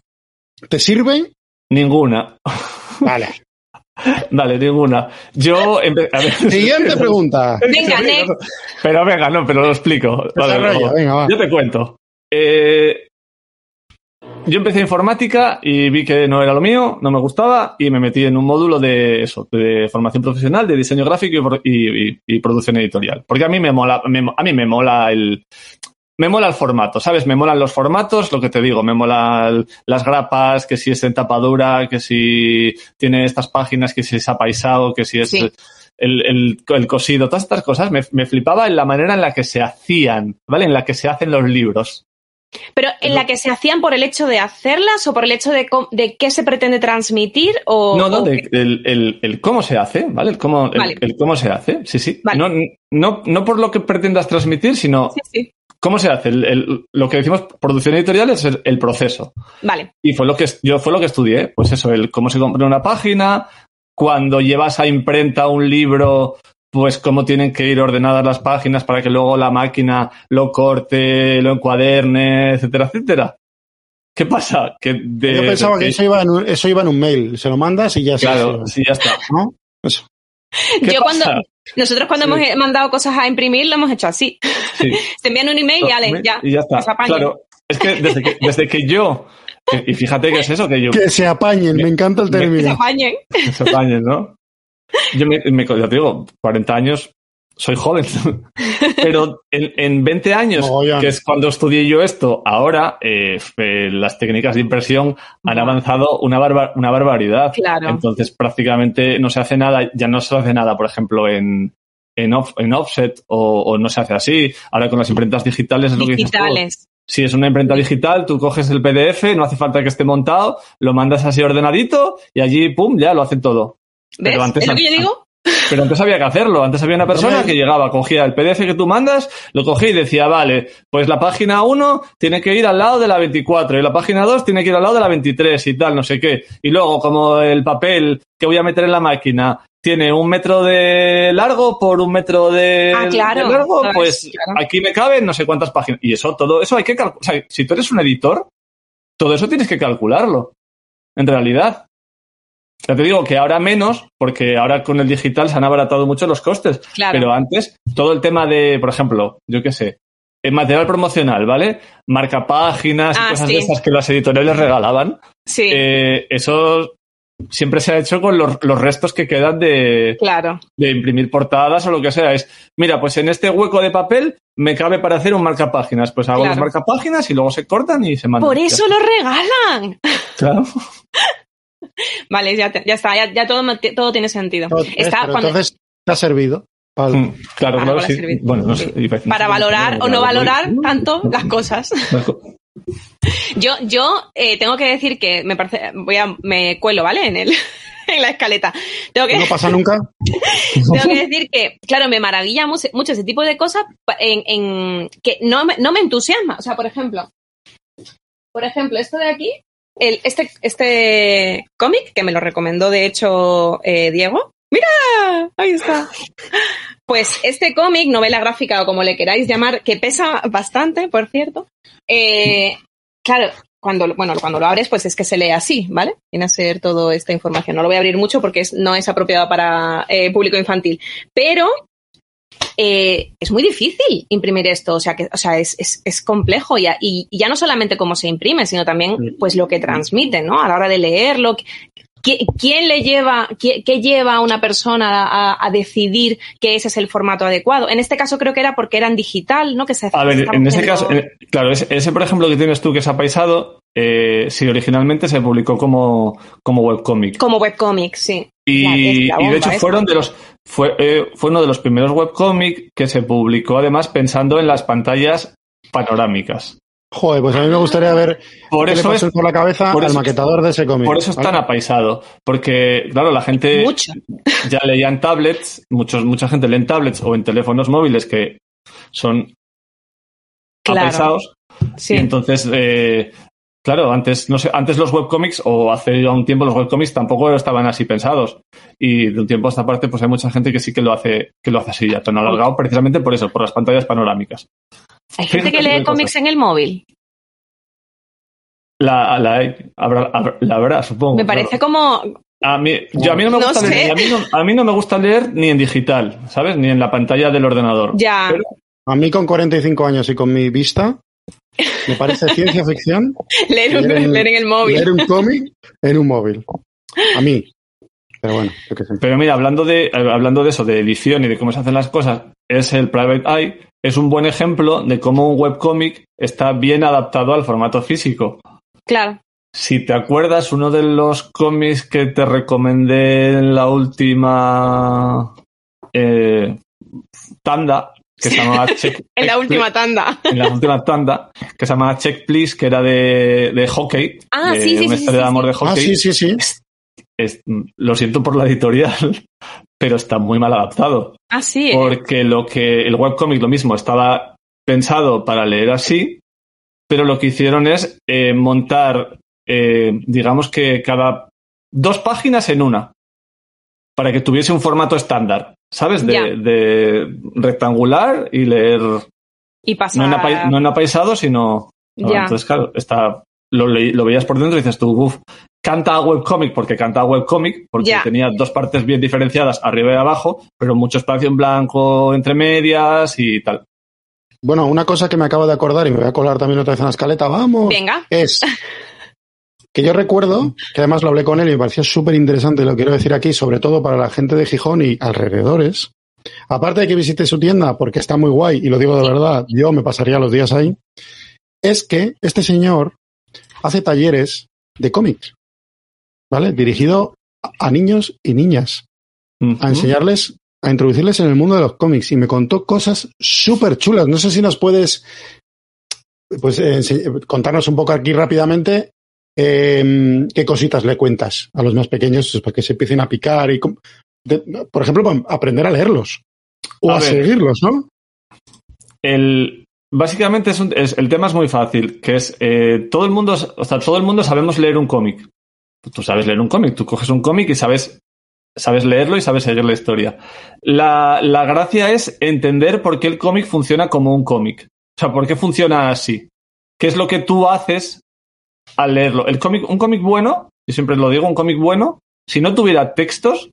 ¿te sirve? Ninguna. Vale. [laughs] Dale, ninguna. Yo. a ver, Siguiente [laughs] pregunta. venga, Pero venga, no, pero lo explico. Vale, venga, va. Yo te cuento. Eh, yo empecé informática y vi que no era lo mío, no me gustaba y me metí en un módulo de eso, de formación profesional, de diseño gráfico y, pro- y- y- y producción editorial. Porque a mí me mola, me- a mí me mola el, me mola el formato, ¿sabes? Me molan los formatos, lo que te digo, me molan las grapas, que si es en tapadura, que si tiene estas páginas, que si es apaisado, que si es Sí. el, el- el cosido, todas estas cosas, me, me flipaba en la manera en la que se hacían, ¿vale? En la que se hacen los libros. Pero en la que se hacían por el hecho de hacerlas o por el hecho de, de qué se pretende transmitir o... No, no, o de- el, el- el cómo se hace, ¿vale? El cómo, el- Vale. cómo se hace, sí, sí. Vale. No, no, no por lo que pretendas transmitir, sino Sí, sí. ¿Cómo se hace? El- el- lo que decimos producción editorial es el, el proceso. Vale. Y fue lo que yo fue lo que estudié. Pues eso, el cómo se compra una página, cuando llevas a imprenta un libro, pues cómo tienen que ir ordenadas las páginas para que luego la máquina lo corte, lo encuaderne, etcétera, etcétera. ¿Qué pasa? Que de- Yo pensaba que eso iba, en un, eso iba en un mail. Se lo mandas y ya se- Claro, sí, ya está. ¿no? Eso. ¿Qué Yo cuando, nosotros cuando Sí. hemos mandado cosas a imprimir, lo hemos hecho así. Sí. [laughs] Te envían un email y ale, ya. Y ya está. Claro, es que desde que, desde que yo, y fíjate que es eso, que yo Que se apañen, me encanta el Me- Que se término. apañen. que se apañen, ¿no? Yo me, me- ya te digo, 40 años, soy joven. [laughs] Pero en, en 20 años, que es cuando estudié yo esto, ahora eh, eh, las técnicas de impresión han avanzado una, barba- una barbaridad. Claro. Entonces prácticamente no se hace nada, ya no se hace nada, por ejemplo, en, en, off- en offset o, o no se hace así. Ahora con las imprentas digitales es lo que. Digitales. Si es una imprenta digital, tú coges el PDF, no hace falta que esté montado, lo mandas así ordenadito y allí, pum, ya lo hacen todo. ¿Ves? Pero antes- ¿Es lo que yo digo? Pero antes había que hacerlo. Antes había una persona que llegaba, cogía el PDF que tú mandas, lo cogía y decía, vale, pues la página 1 tiene que ir al lado de la 24 y la página 2 tiene que ir al lado de la 23 y tal, no sé qué. Y luego, como el papel que voy a meter en la máquina tiene un metro de largo por un metro de, Ah, claro. de largo, pues claro. aquí me caben no sé cuántas páginas. Y eso, todo eso hay que calcular. O sea, si tú eres un editor, todo eso tienes que calcularlo. En realidad. Ya te digo que ahora menos, porque ahora con el digital se han abaratado mucho los costes. Claro. Pero antes, todo el tema de, por ejemplo, yo qué sé, el material promocional, ¿vale? Marca páginas y Ah, cosas sí. de esas que las editoriales regalaban. Sí, Eh, eso siempre se ha hecho con los, los restos que quedan de, claro. de imprimir portadas o lo que sea. Es, mira, pues en este hueco de papel me cabe para hacer un marcapáginas. Pues hago Claro. los marcapáginas y luego se cortan y se mandan. Por eso lo regalan. Claro. [laughs] [laughs] Vale, ya, te- ya está, ya, ya todo, todo tiene sentido. Todo- Está cuando- Entonces, te ha servido. Vale. Mm, Claro, Para claro, para sí. Bueno, no sé. Para valorar o no valorar tanto las cosas. [laughs] Yo, yo eh, tengo que decir que me parece, voy a, me cuelo, ¿vale? En el, [laughs] en la escaleta. Tengo que, No pasa nunca. tengo que decir que, claro, me maravilla mu- mucho ese tipo de cosas en, en- que no me, no me entusiasma. O sea, por ejemplo, por ejemplo, esto de aquí, el, este, este cómic que me lo recomendó de hecho eh, Diego. ¡Mira! Ahí está. [laughs] Pues este cómic, novela gráfica o como le queráis llamar, que pesa bastante, por cierto. eh, claro, cuando, bueno, cuando lo abres, pues es que se lee así, ¿vale? Viene a ser toda esta información. No lo voy a abrir mucho porque es- no es apropiado para eh, público infantil. Pero eh, es muy difícil imprimir esto, o sea, que, o sea es, es, es complejo y, y- y ya no solamente cómo se imprime, sino también pues lo que transmite, ¿no? A la hora de leerlo. ¿Qui- ¿Quién le lleva, qué, qué lleva a una persona a, a decidir que ese es el formato adecuado? En este caso creo que era porque era en digital, ¿no? Que se A ver, en ese caso, claro, ese, ese, por ejemplo que tienes tú que es apaisado, eh, sí, originalmente se publicó como, como webcómic. Como webcomic, sí. Y, de hecho fueron de los, fue, eh, fue uno de los primeros webcómic que se publicó además pensando en las pantallas panorámicas. Joder, pues a mí me gustaría ver Por qué le eso pasó es, por la cabeza por al eso- maquetador de ese cómic. por eso es ¿vale? tan apaisado. Porque, claro, la gente Mucho. [laughs] ya leía en tablets, muchos, mucha gente lee en tablets o en teléfonos móviles que son Claro. apaisados. Sí. Y entonces, eh, claro, antes, no sé, antes los webcomics, o hace ya un tiempo los webcomics tampoco estaban así pensados. Y de un tiempo a esta parte, pues hay mucha gente que sí que lo hace, que lo hace así, ya tono alargado, precisamente por eso, por las pantallas panorámicas. Hay gente que lee cómics en el móvil. La, la, habrá, habrá- la habrá, supongo. Me parece claro. como. A mí, yo, a mí no me gusta leer, a mí no, a mí no me gusta leer ni en digital, ¿sabes? Ni en la pantalla del ordenador. Ya. Pero- A mí con 45 años y con mi vista, me parece ciencia ficción [laughs] Leer, un- leer en- leer en el móvil. leer un cómic en un móvil. A mí. Pero bueno, yo qué sé. Pero mira, hablando de, hablando de eso, de edición y de cómo se hacen las cosas, es el Private Eye, es un buen ejemplo de cómo un webcómic está bien adaptado al formato físico. Claro. Si te acuerdas, uno de los cómics que te recomendé en la última eh, tanda, que se llamaba Check, [laughs] En la última tanda. Please- en la última tanda, que se llamaba Check Please, que era de, de hockey, Ah, de sí, sí, una sí, historia sí, de amor sí. de hockey. Ah, sí, sí, sí. Es- lo siento por la editorial, pero está muy mal adaptado. Ah, sí. eh. Porque lo que el webcomic lo mismo estaba pensado para leer así, pero lo que hicieron es eh, montar, eh, digamos que cada dos páginas en una, para que tuviese un formato estándar, ¿sabes? De, de rectangular y leer, Y no pasar... en, no en apaisado, sino... Ya. Entonces, claro, está, lo, lo veías por dentro y dices tú, uff, canta a webcomic porque canta a webcomic, porque tenía dos partes bien diferenciadas, arriba y abajo, pero mucho espacio en blanco entre medias y tal. Bueno, una cosa que me acabo de acordar y me voy a colar también otra vez en la escaleta, vamos, Venga. es [laughs] que yo recuerdo, que además lo hablé con él y me pareció súper interesante, y lo quiero decir aquí, sobre todo para la gente de Gijón y alrededores. Aparte de que visite su tienda, porque está muy guay, y lo digo de verdad, yo me pasaría los días ahí, es que este señor hace talleres de cómics, ¿vale? Dirigido a- niños y niñas, a enseñarles, a introducirles en el mundo de los cómics, y me contó cosas súper chulas. No sé si nos puedes pues eh, contarnos un poco aquí rápidamente eh, qué cositas le cuentas a los más pequeños pues, para que se empiecen a picar y de- por ejemplo para aprender a leerlos o A seguirlos, ¿no? El, básicamente es un- es- el tema es muy fácil, que es eh, todo el mundo, o sea, todo el mundo sabemos leer un cómic. Tú sabes leer un cómic, tú coges un cómic y sabes, sabes leerlo y sabes seguir la historia. La, la gracia es entender por qué el cómic funciona como un cómic. O sea, por qué funciona así. ¿Qué es lo que tú haces al leerlo? El cómic, un cómic bueno, y siempre lo digo, un cómic bueno, si no tuviera textos,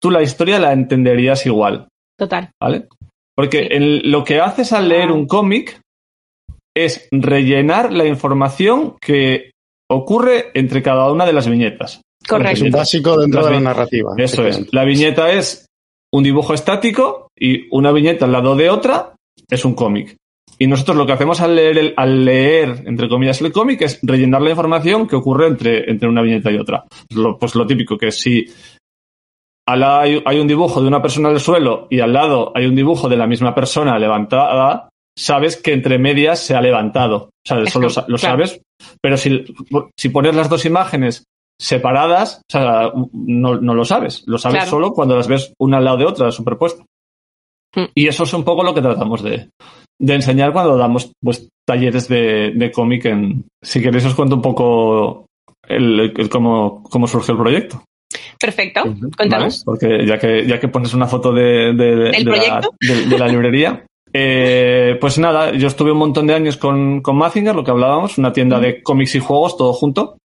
tú la historia la entenderías igual. Total. ¿vale? Porque en- lo que haces al leer Ah. un cómic es rellenar la información que ocurre entre cada una de las viñetas. Es Correcto. un básico dentro Las de la narrativa. Eso es. La viñeta es un dibujo estático y una viñeta al lado de otra es un cómic. Y nosotros lo que hacemos al leer, el- al leer entre comillas, el cómic es rellenar la información que ocurre entre, entre una viñeta y otra. Lo- pues lo típico, que si al lado hay, hay un dibujo de una persona al suelo y al lado hay un dibujo de la misma persona levantada, sabes que entre medias se ha levantado. O sea, eso lo, Claro. sabes. Pero si, si pones las dos imágenes separadas, o sea, no, no lo sabes. Lo sabes Claro. solo cuando las ves una al lado de otra, superpuestas. Mm. Y eso es un poco lo que tratamos de, de enseñar cuando damos pues, talleres de, de cómic. En, si queréis os cuento un poco el, el cómo, cómo surgió el proyecto. Perfecto. ¿vale? Porque ya que, ya que pones una foto de, de- de- ¿El de la, proyecto? de- de la librería. Eh, pues nada, yo estuve un montón de años con, con Mazinger, lo que hablábamos, una tienda de cómics y juegos, todo junto.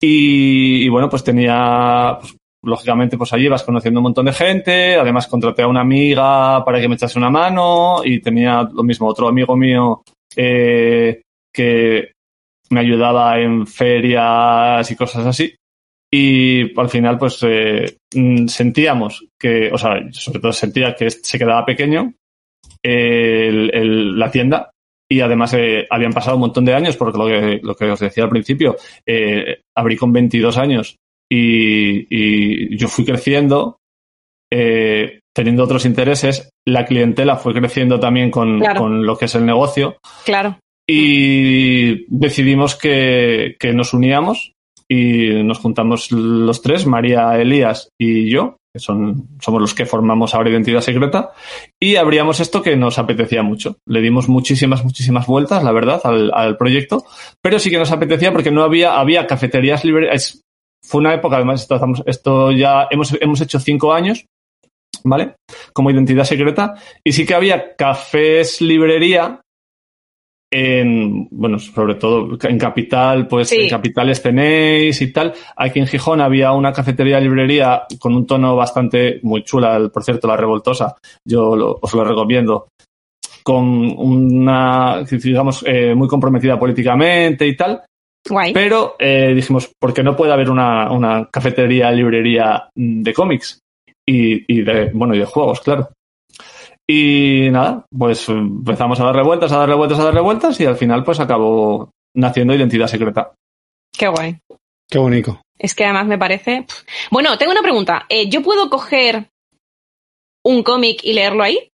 Y, y bueno, pues tenía, pues, lógicamente, pues allí vas conociendo un montón de gente. Además, contraté a una amiga para que me echase una mano. Y tenía lo mismo, otro amigo mío eh, que me ayudaba en ferias y cosas así. Y al final, pues eh, mm, sentíamos que, o sea, sobre todo sentía que se quedaba pequeño el- el- la tienda. Y además eh, habían pasado un montón de años, porque lo que, lo que os decía al principio, eh, abrí con 22 años y, y yo fui creciendo, eh, teniendo otros intereses. La clientela fue creciendo también con, Claro. con lo que es el negocio Claro. y decidimos que, que nos uníamos y nos juntamos los tres, María, Elías y yo, son, somos los que formamos ahora Identidad Secreta, y abríamos esto que nos apetecía mucho. Le dimos muchísimas, muchísimas vueltas, la verdad, al, al proyecto, pero sí que nos apetecía porque no había, había cafeterías libres. Fue una época, además, esto, esto ya hemos, hemos hecho cinco años, ¿vale? Como identidad secreta, y sí que había cafés librería en, bueno, sobre todo en Capital, pues Sí. en Capitales tenéis y tal. Aquí en Gijón había una cafetería librería con un tono bastante muy chula, por cierto, la revoltosa. Yo lo- os lo recomiendo. Con una, digamos, eh, muy comprometida políticamente y tal. Guay. Pero eh, dijimos, ¿por qué no puede haber una, una cafetería, librería de cómics? Y, y de, bueno, y de juegos, claro. Y nada, pues eh, empezamos a darle vueltas, a darle vueltas, a darle vueltas y al final pues acabó naciendo Identidad Secreta. Qué guay. Qué bonito. Es que además me parece. Bueno, tengo una pregunta. Eh, ¿Yo puedo coger un cómic y leerlo ahí?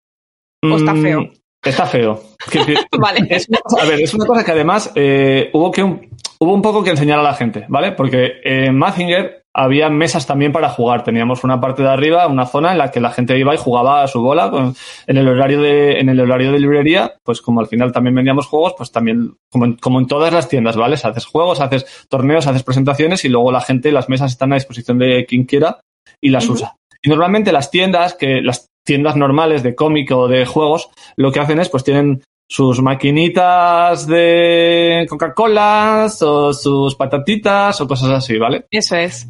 ¿O está Mm, feo? Está feo. [laughs] Quiero decir, Vale. es una cosa- a ver, es una cosa que además eh, hubo, que un, hubo un poco que enseñar a la gente, ¿vale? Porque eh, Mazinger había mesas también para jugar. Teníamos una parte de arriba, una zona en la que la gente iba y jugaba a su bola con- en el horario de, en el horario de librería, pues como al final también vendíamos juegos, pues también, como en, como en todas las tiendas, ¿vale? Haces juegos, haces torneos, haces presentaciones y luego la gente, las mesas están a disposición de quien quiera y las usa. Y normalmente las tiendas, que las tiendas normales de cómic o de juegos, lo que hacen es, pues tienen sus maquinitas de Coca-Cola o sus patatitas o cosas así, ¿vale? Eso es.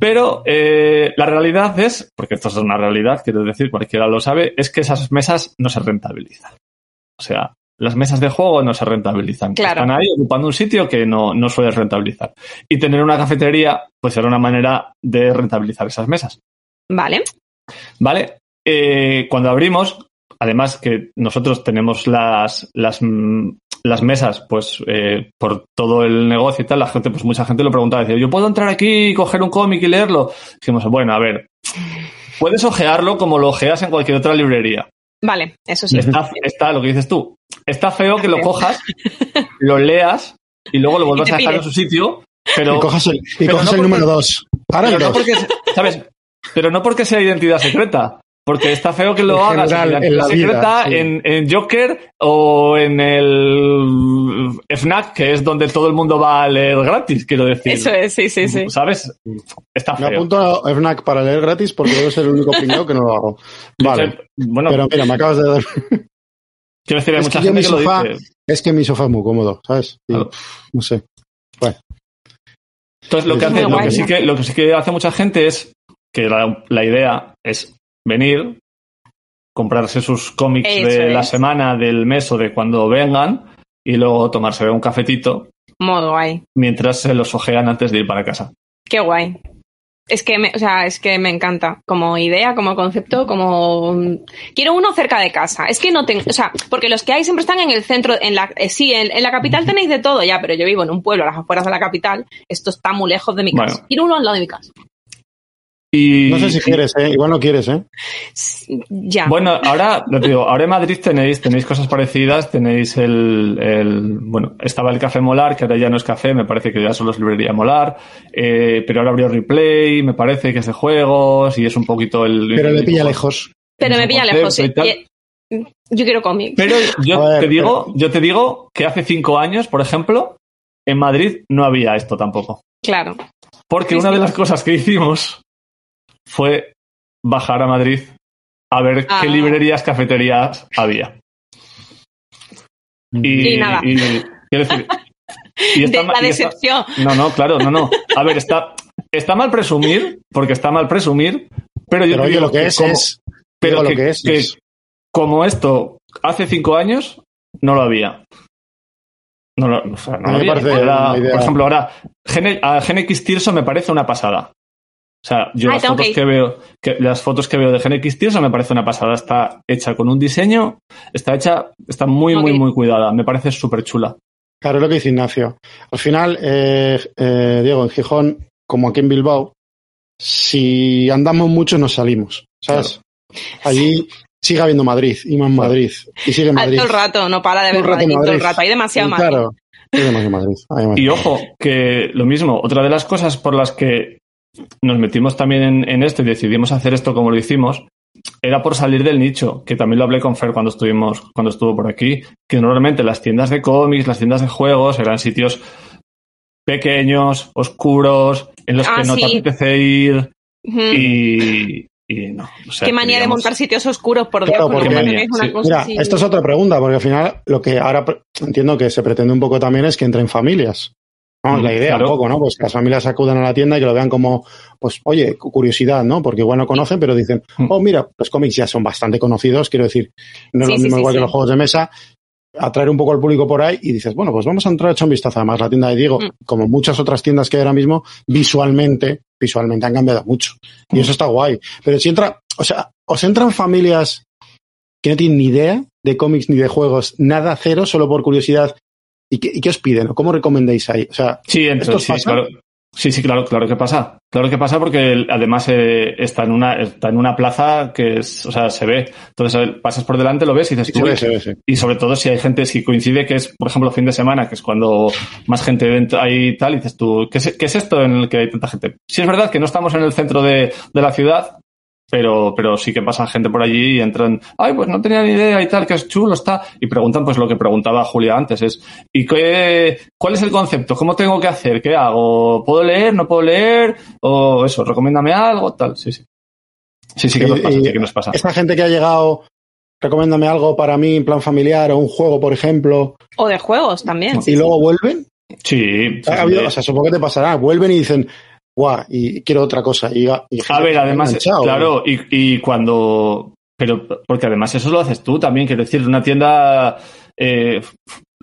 Pero eh, la realidad es, porque esto es una realidad, quiero decir, cualquiera lo sabe, es que esas mesas no se rentabilizan. O sea, las mesas de juego no se rentabilizan. Claro. Están ahí ocupando un sitio que no, no suele rentabilizar. Y tener una cafetería, pues era una manera de rentabilizar esas mesas. Vale. ¿Vale? Eh, cuando abrimos, además que nosotros tenemos las, las, las mesas, pues eh, por todo el negocio y tal, la gente, pues mucha gente lo preguntaba, decía, ¿yo puedo entrar aquí y coger un cómic y leerlo? Dijimos, bueno, a ver, puedes ojearlo como lo ojeas en cualquier otra librería. Vale, eso sí. Está, está lo que dices tú. Está feo que lo cojas, [laughs] lo leas y luego lo vuelvas a dejar en su sitio, pero... y cojas el, y pero cojas no el porque- número dos. Ahora el Pero no dos. porque, ¿sabes? Pero no porque sea identidad secreta. Porque está feo que lo En hagas general, en la secreta sí. en, en Joker o en el FNAC, que es donde todo el mundo va a leer gratis, quiero decir. Eso es, sí, sí, sí. ¿Sabes? Está Me feo. apunto a FNAC para leer gratis porque debo ser el único pringado que no lo hago. [laughs] Vale. Bueno, Pero mira, me acabas de dar. quiero decir, hay es mucha que gente mi que lo sofá- dice. Es que mi sofá es muy cómodo, ¿sabes? Y, Claro. No sé. Entonces, lo que, Es hace, muy lo, guay, que sí que, lo que sí que hace mucha gente es que la, la idea es venir, comprarse sus cómics Eso de la semana, del mes o de cuando vengan y luego tomarse un cafetito Modo guay. mientras se los ojean antes de ir para casa. Qué guay. Es que, me, o sea, es que me encanta. Como idea, como concepto, como. Quiero uno cerca de casa. Es que no tengo. O sea, porque los que hay siempre están en el centro. En la, eh, sí, en, en la capital tenéis de todo ya, pero yo vivo en un pueblo a las afueras de la capital. Esto está muy lejos de mi casa. Bueno. Quiero uno al lado de mi casa. Y, No sé si quieres, ¿eh? Igual no quieres, ¿eh? Ya. Bueno, ahora, lo digo, ahora en Madrid tenéis, tenéis cosas parecidas, tenéis el, el, bueno, estaba el Café Molar, que ahora ya no es café, me parece que ya solo es librería Molar, eh, pero ahora abrió Replay, me parece que es de juegos y es un poquito el... Pero le el- pilla lejos. pero me pilla lejos. sí. tal. Y- Yo quiero cómics. Pero yo [laughs] ver, te digo, yo te digo que hace cinco años, por ejemplo, en Madrid no había esto tampoco. Claro. Porque Sí, una sí. de las cosas que hicimos fue bajar a Madrid a ver Ah. qué librerías, cafeterías había. Y, Y nada. y- quiero decir, y [laughs] está De la y está- decepción. no, no, claro, no, no. A ver, está, está mal presumir, porque está mal presumir, pero yo Pero oye, lo que es como, es. pero que, lo que es que es. como esto hace cinco años, no lo había. No lo, o sea, no lo había. Era- Por ejemplo, ahora, Gen- a GenX Tirso me parece una pasada. O sea, yo Ay, las fotos que veo, que, las fotos que veo de GenX Tirso me parece una pasada. Está hecha con un diseño, está hecha, está muy, muy, muy cuidada. Me parece súper chula. Claro, es lo que dice Ignacio. Al final, eh, eh, Diego, en Gijón, como aquí en Bilbao, si andamos mucho nos salimos, ¿sabes? Allí sigue habiendo Madrid, y más Madrid, y sigue Ah, Madrid. Todo el rato, no para de ver el rato Madrid, todo el rato. Hay demasiado Madrid. Claro, hay demasiado Madrid. hay demasiado. Y ojo, que lo mismo, otra de las cosas por las que nos metimos también en, en esto y decidimos hacer esto como lo hicimos, era por salir del nicho, que también lo hablé con Fer cuando estuvimos, cuando estuvo por aquí, que normalmente las tiendas de cómics, las tiendas de juegos eran sitios pequeños, oscuros, en los Ah, que no te apetece ir y, y no. o sea, Qué manía de montar sitios oscuros, por Dios. Claro, porque es una sí. cosa Mira, así- esto es otra pregunta, porque al final lo que ahora entiendo que se pretende un poco también es que entren familias. Vamos, Mm, la idea claro. un poco, ¿no? Pues que las familias acudan a la tienda y que lo vean como, pues, oye, cu- curiosidad, ¿no? Porque igual no conocen, pero dicen, Mm. oh, mira, los cómics ya son bastante conocidos, quiero decir, no es Sí, lo mismo sí, igual sí. que los juegos de mesa, atraer un poco al público por ahí y dices, bueno, pues vamos a entrar a echar un vistazo. Además, la tienda de Diego, Mm. como muchas otras tiendas que hay ahora mismo, visualmente, visualmente han cambiado mucho. Y eso está guay. Pero si entra, o sea, os entran familias que no tienen ni idea de cómics ni de juegos, nada, cero, solo por curiosidad. ¿Y qué, y qué os piden? ¿O cómo recomendáis ahí? O sea, Sí, ¿Esto entonces, sí, claro. Sí, sí, claro, claro que pasa. Claro que pasa porque además eh, está en una está en una plaza que es, o sea, se ve. Entonces eh, pasas por delante, lo ves y dices, Sí, se "Uy". ve, se ve, sí. y sobre todo si hay gente, si coincide que es, por ejemplo, fin de semana, que es cuando más gente hay y tal, y dices tú, ¿qué es, qué es esto en el que hay tanta gente? Sí es verdad que no estamos en el centro de, de la ciudad, pero, pero sí que pasa gente por allí y entran, ay, pues no tenía ni idea y tal, que es chulo, está, y preguntan pues lo que preguntaba Julia antes, es, ¿y qué, cuál es el concepto? ¿Cómo tengo que hacer? ¿Qué hago? ¿Puedo leer? ¿No puedo leer? O eso, recomiéndame algo, tal, sí, sí. Sí, sí que nos pasa, y sí que nos pasa. Esta gente que ha llegado, recomiéndame algo para mí en plan familiar o un juego, por ejemplo, O de juegos también. y sí. luego vuelven. Sí, sí, Ha habido- sí. o sea, supongo que te pasará. Vuelven y dicen, guau, y quiero otra cosa. Y, y A ver, además, claro, y, y cuando. Pero, porque además eso lo haces tú también, quiero decir, una tienda. eh,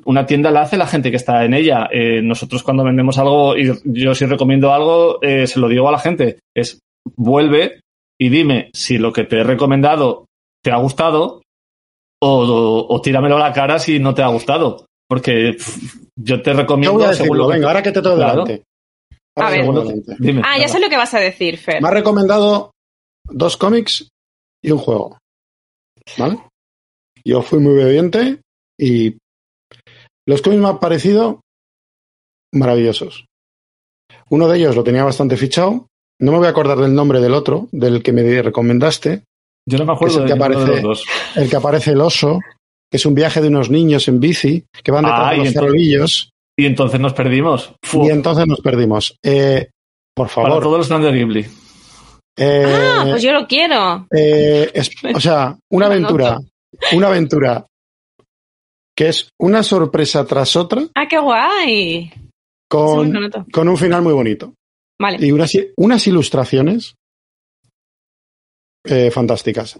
una tienda la hace la gente que está en ella. Eh, nosotros cuando vendemos algo, y yo si recomiendo algo, eh, se lo digo a la gente, es vuelve y dime si lo que te he recomendado te ha gustado o, o, o tíramelo a la cara si no te ha gustado. Porque pff, yo te Yo recomiendo... voy a según decirlo, lo que- venga, ahora que te tengo Claro. delante. A ver. Dime. Ah, ya sé lo que vas a decir, Fer. Me ha recomendado dos cómics y un juego. ¿Vale? Yo fui muy obediente y los cómics me han parecido maravillosos. Uno de ellos lo tenía bastante fichado. No me voy a acordar del nombre del otro, del que me recomendaste, Yo no me acuerdo que es de el que de aparece- los dos. el que aparece el oso, que es un viaje de unos niños en bici que van detrás Ah, de los entonces- farolillos Y entonces nos perdimos. Fu, y entonces nos perdimos. Eh, por para favor. todos los fans de Ghibli. eh, Ah, pues yo lo quiero. Eh, es- o sea, una aventura, una aventura que es una sorpresa tras otra Ah, qué guay. Con, con un final muy bonito Vale. y unas, unas ilustraciones eh, fantásticas.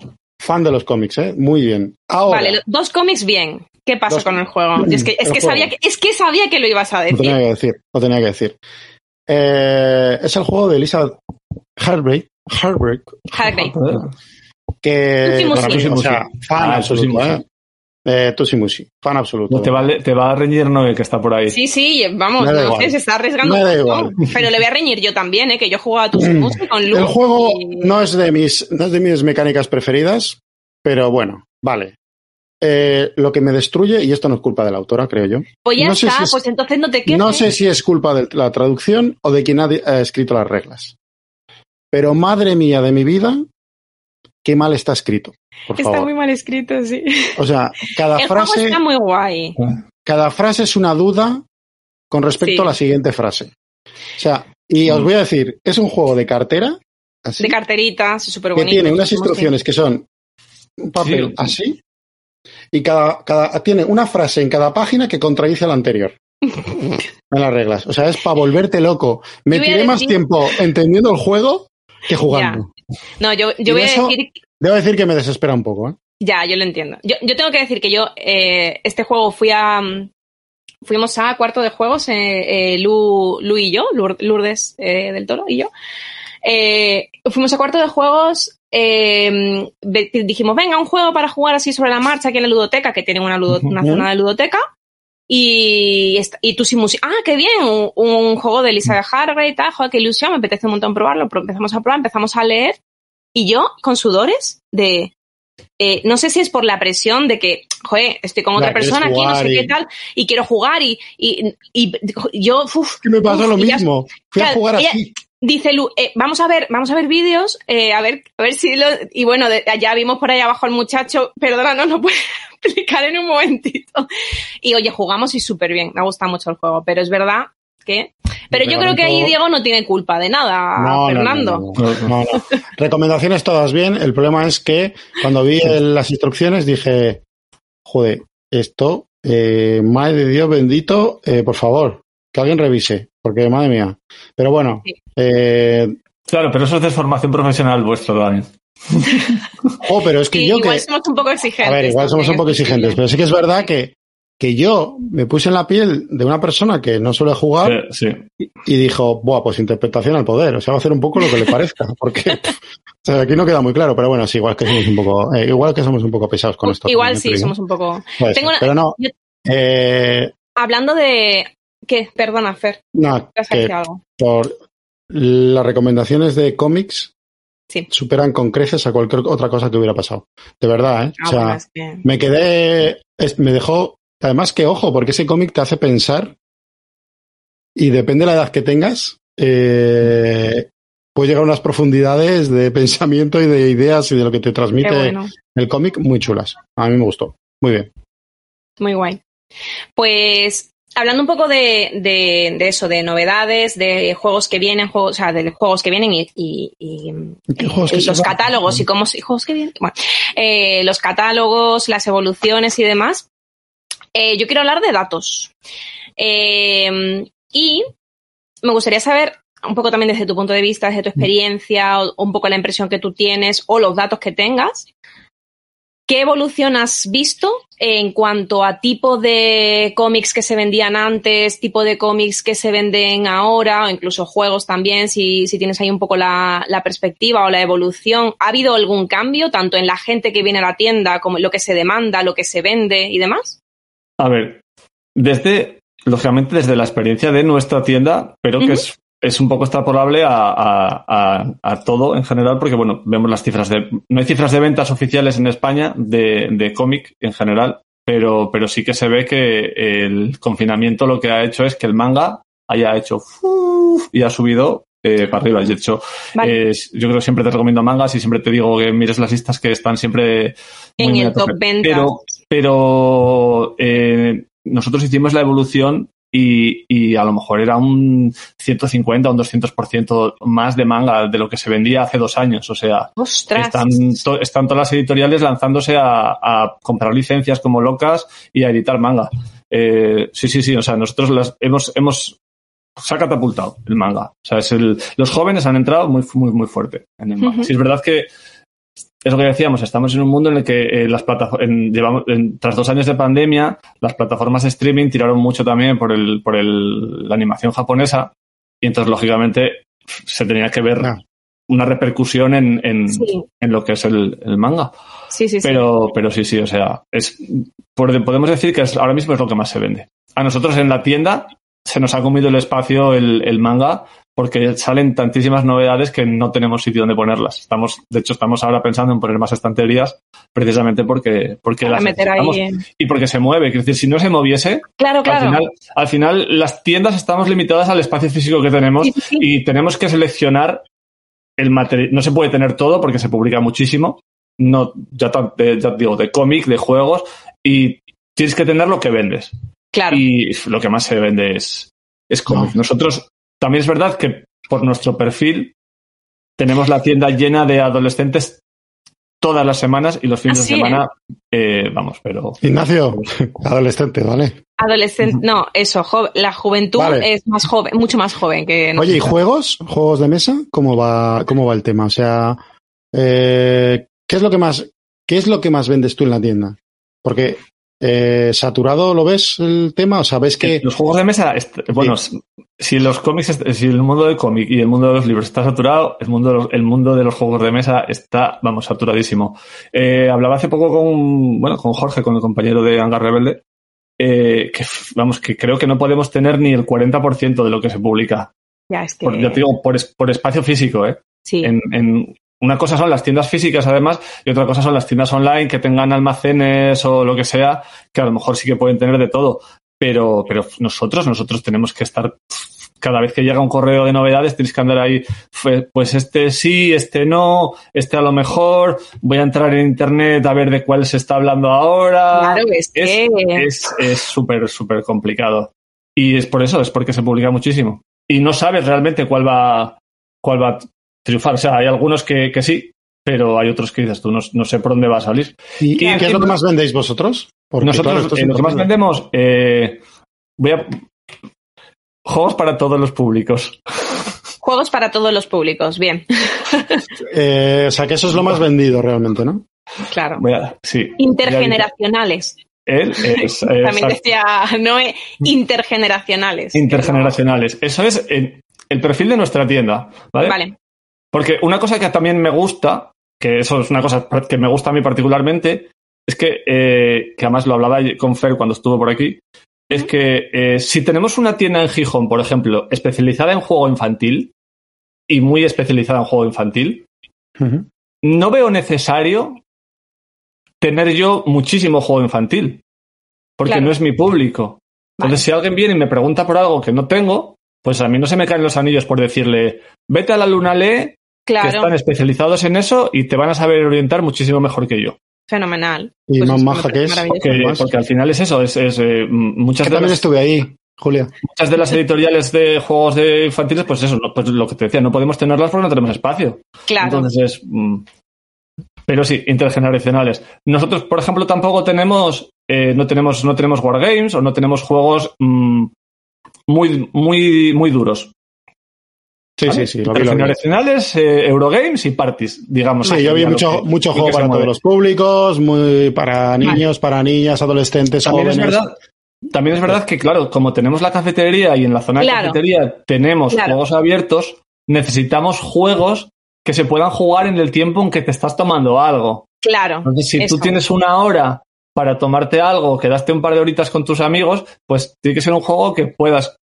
Fan de los cómics, ¿eh? Muy bien. Ahora, Vale, lo- dos cómics bien. ¿Qué pasa Dos- con el juego? Es que, es que juego. sabía que, es que sabía que lo ibas a lo decir. tenía que decir, lo tenía que decir. Eh, es el juego de Elizabeth Heartbreak, Heartbreak Hargrave. que para mí, o sea, fan Ah, absoluto. ¿eh? Eh, Tusi Musi, fan absoluto. No, te, va, a le- te va a reñir Noé, que está por ahí. Sí, sí, vamos, no sé, se está arriesgando. Me da un igual. montón. Pero le voy a reñir yo también, ¿eh? Que yo jugaba a tu música con Lu. El juego y- no es de mis, no es de mis mecánicas preferidas, pero bueno, vale. Eh, lo que me destruye, y esto no es culpa de la autora, creo yo. Pues ya no sé está, si es- pues entonces no te quejes. No sé si es culpa de la traducción o de quien ha, ha escrito las reglas. Pero madre mía de mi vida, qué mal está escrito. Por Está favor. muy mal escrito, sí. O sea, cada El juego frase, está muy guay. cada frase es una duda con respecto Sí. a la siguiente frase. O sea, y os voy a decir, es un juego de cartera, así, De carteritas, súper que bonito. tiene unas instrucciones que son un papel Sí. así y cada, cada tiene una frase en cada página que contradice a la anterior. [laughs] en las reglas. O sea, es para volverte loco. Me tiré más tiempo entendiendo el juego que jugando. No, yo, yo voy a decir Debo decir que me desespera un poco. ¿eh? Ya, yo lo entiendo. Yo, yo tengo que decir que yo, eh, este juego fui a. mm, Fuimos a cuarto de juegos, eh, eh, Lu, Lu y yo, Lourdes eh, del Toro y yo. Eh, fuimos a cuarto de juegos, eh, dijimos, venga, un juego para jugar así sobre la marcha aquí en la ludoteca, que tienen una, ludo- una zona de ludoteca. Y, y tú sin música. Ah, qué bien, un, un juego de Elizabeth Hargrave y tal, joder, qué ilusión, me apetece un montón probarlo. Pero empezamos a probar, empezamos a leer. Y yo, con sudores de, eh, no sé si es por la presión de que, joder, estoy con otra persona aquí, no sé y- qué tal, y quiero jugar y, y, y yo, uf, Que me pasa uf, lo y ya- mismo. Fui a jugar ella- así. dice Lu, eh, vamos a ver, vamos a ver vídeos, eh, a ver, a ver si lo, y bueno, de- ya vimos por ahí abajo al muchacho, perdona, no lo puedo [laughs] explicar en un momentito. Y oye, jugamos y súper bien, me gusta mucho el juego, pero es verdad pero yo creo que ahí Diego no tiene culpa de nada, No, Fernando. no, no, no, no, no. Recomendaciones todas bien. El problema es que cuando vi las instrucciones dije, joder, esto, eh, madre de Dios bendito, eh, por favor, que alguien revise, porque madre mía. Pero bueno, Sí. eh, Claro, pero eso es de formación profesional vuestro, Dani. oh, pero es que Sí, yo igual que, somos un poco exigentes. a ver, igual somos un poco es exigentes, pero sí que es verdad que, que yo me puse en la piel de una persona que no suele jugar Sí, sí. y dijo, buah, pues interpretación al poder, o sea, va a hacer un poco lo que le parezca, [laughs] porque o sea, aquí no queda muy claro, pero bueno, sí, igual que somos un poco, eh, igual que somos un poco pesados con esto. Igual sí, somos un poco. Tengo una- pero no, eh, Hablando de. ¿Qué? Perdona, Fer. No, ¿Vas a que algo? por las recomendaciones de cómics Sí. superan con creces a cualquier otra cosa que hubiera pasado. De verdad, ¿eh? Ah, o sea, bueno, es que- me quedé, me dejó, además que ojo, porque ese cómic te hace pensar y depende de la edad que tengas, eh, puede llegar a unas profundidades de [laughs] pensamiento y de ideas y de lo que te transmite bueno. el cómic muy chulas. A mí me gustó. Muy bien. Muy guay. Pues hablando un poco de, de- de eso, de novedades, de juegos que vienen, juegos, o sea, de juegos que vienen y, y- y, ¿Qué eh, juegos que y se los van? catálogos y cómo juegos que vienen, bueno, eh, los catálogos, las evoluciones y demás. Eh, yo quiero hablar de datos. Eh, y me gustaría saber un poco también desde tu punto de vista, desde tu experiencia, o un poco la impresión que tú tienes o los datos que tengas. ¿Qué evolución has visto en cuanto a tipo de cómics que se vendían antes, tipo de cómics que se venden ahora, o incluso juegos también, si, si tienes ahí un poco la, la perspectiva o la evolución? ¿Ha habido algún cambio, tanto en la gente que viene a la tienda, como en lo que se demanda, lo que se vende y demás? A ver, desde, lógicamente, desde la experiencia de nuestra tienda, pero que es, es un poco extrapolable a, a- a- a todo en general, porque, bueno, vemos las cifras de. No hay cifras de ventas oficiales en España de, de cómic en general, pero, pero sí que se ve que el confinamiento lo que ha hecho es que el manga haya hecho y ha subido eh, para arriba. De hecho, Vale. eh, yo creo que siempre te recomiendo mangas y siempre te digo que mires las listas que están siempre en muy el top ventas. Pero, pero eh, nosotros hicimos la evolución y, y a lo mejor era un 150 o un 200% más de manga de lo que se vendía hace dos años. O sea, están, to- están todas las editoriales lanzándose a, a comprar licencias como locas y a editar manga. Eh, sí, sí, sí. O sea, nosotros las hemos, hemos se ha catapultado el manga. O sea, es el, los jóvenes han entrado muy, muy, muy fuerte en el manga. Ujú. Sí, es verdad que es lo que decíamos, estamos en un mundo en el que eh, las plataformas, llevamos, en- tras dos años de pandemia, las plataformas de streaming tiraron mucho también por el, por el, la animación japonesa y entonces, lógicamente, se tenía que ver Ah. una repercusión en, en, Sí, en lo que es el, el manga. sí, sí. sí. Pero, pero sí, sí, o sea, es, podemos decir que es, ahora mismo es lo que más se vende. A nosotros en la tienda se nos ha comido el espacio el, el manga porque salen tantísimas novedades que no tenemos sitio donde ponerlas. Estamos, de hecho, estamos ahora pensando en poner más estanterías precisamente porque, porque Para las meter ahí. y porque se mueve. Quiero decir, si no se moviese, Claro, claro. al, final, al final las tiendas estamos limitadas al espacio físico que tenemos Sí, sí, sí. y tenemos que seleccionar el material. No se puede tener todo porque se publica muchísimo. No, ya, de- ya digo, de cómic, de juegos, y tienes que tener lo que vendes. Claro. Y lo que más se vende es, es cómic. No. Nosotros, también es verdad que por nuestro perfil tenemos la tienda llena de adolescentes todas las semanas y los fines de semana, eh, vamos, pero Ignacio, adolescente, ¿vale? Adolescente, no, eso, la juventud Vale. es más joven, mucho más joven que Oye, ¿y nosotros. juegos? ¿Juegos de mesa? ¿Cómo va, cómo va el tema? O sea, eh, ¿qué es lo que más, qué es lo que más vendes tú en la tienda? Porque eh, saturado lo ves el tema, o sea, ves que Los juegos de mesa, bueno, si los cómics, si el mundo del cómic y el mundo de los libros está saturado, el mundo de los, el mundo de los juegos de mesa está, vamos, saturadísimo. Eh, hablaba hace poco con, bueno, con Jorge, con el compañero de Hangar Rebelde, eh, que, vamos, que creo que no podemos tener ni el 40% de lo que se publica. Ya, es que. Por, ya te digo, por, es- por espacio físico, ¿eh? sí. En, en- una cosa son las tiendas físicas, además, y otra cosa son las tiendas online que tengan almacenes o lo que sea, que a lo mejor sí que pueden tener de todo. Pero, pero nosotros, nosotros tenemos que estar, cada vez que llega un correo de novedades, tienes que andar ahí, pues este sí, este no, este a lo mejor, voy a entrar en internet a ver de cuál se está hablando ahora. Claro, es que. es es súper, súper complicado. Y es por eso, es porque se publica muchísimo. Y no sabes realmente cuál va, cuál va triunfar. O sea, hay algunos que, que sí, pero hay otros que dices tú, no, no sé por dónde va a salir. ¿Y, Y qué es lo que más vendéis vosotros? Porque, Nosotros, claro, eh, lo que más vendemos, eh, voy a. Juegos para todos los públicos. Juegos para todos los públicos, bien, [laughs] Eh, o sea, que eso es lo más vendido realmente, ¿no? claro. Voy a- sí. Intergeneracionales. Él es, [laughs] También decía, no eh, intergeneracionales. intergeneracionales. Eso es el, el perfil de nuestra tienda. ¿vale? Vale. Porque una cosa que también me gusta, que eso es una cosa que me gusta a mí particularmente, es que, eh, que además lo hablaba con Fer cuando estuvo por aquí, es que eh, si tenemos una tienda en Gijón, por ejemplo, especializada en juego infantil y muy especializada en juego infantil, no veo necesario tener yo muchísimo juego infantil, porque Claro. no es mi público. Entonces, Vale. si alguien viene y me pregunta por algo que no tengo, pues a mí no se me caen los anillos por decirle, vete a la Luna Lee, que Claro, están especializados en eso y te van a saber orientar muchísimo mejor que yo. fenomenal. Y Pues más maja que es. Que- Más. porque al final es eso, es, es, eh, muchas, Que de también las, estuve ahí, Julia. muchas de las editoriales de juegos de infantiles, pues eso, no, pues lo que te decía, no podemos tenerlas porque no tenemos espacio. Claro. Entonces es. mm, Pero sí, intergeneracionales. Nosotros, por ejemplo, tampoco tenemos. eh, no tenemos, no tenemos wargames o no tenemos juegos mm, muy, muy, muy duros. Sí, ¿vale? sí, sí. Lo vi, lo. Intergeneracionales, eh, Eurogames y parties, digamos. Sí, así, yo vi mucho, que- mucho juego para todos los públicos, muy para niños, para niñas, adolescentes, También es jóvenes. verdad. También es verdad que, claro, como tenemos la cafetería y en la zona Claro. de cafetería tenemos Claro. juegos abiertos, necesitamos juegos que se puedan jugar en el tiempo en que te estás tomando algo. Claro. Entonces, si Eso. tú tienes una hora para tomarte algo, quedaste un par de horitas con tus amigos, pues tiene que ser un juego que puedas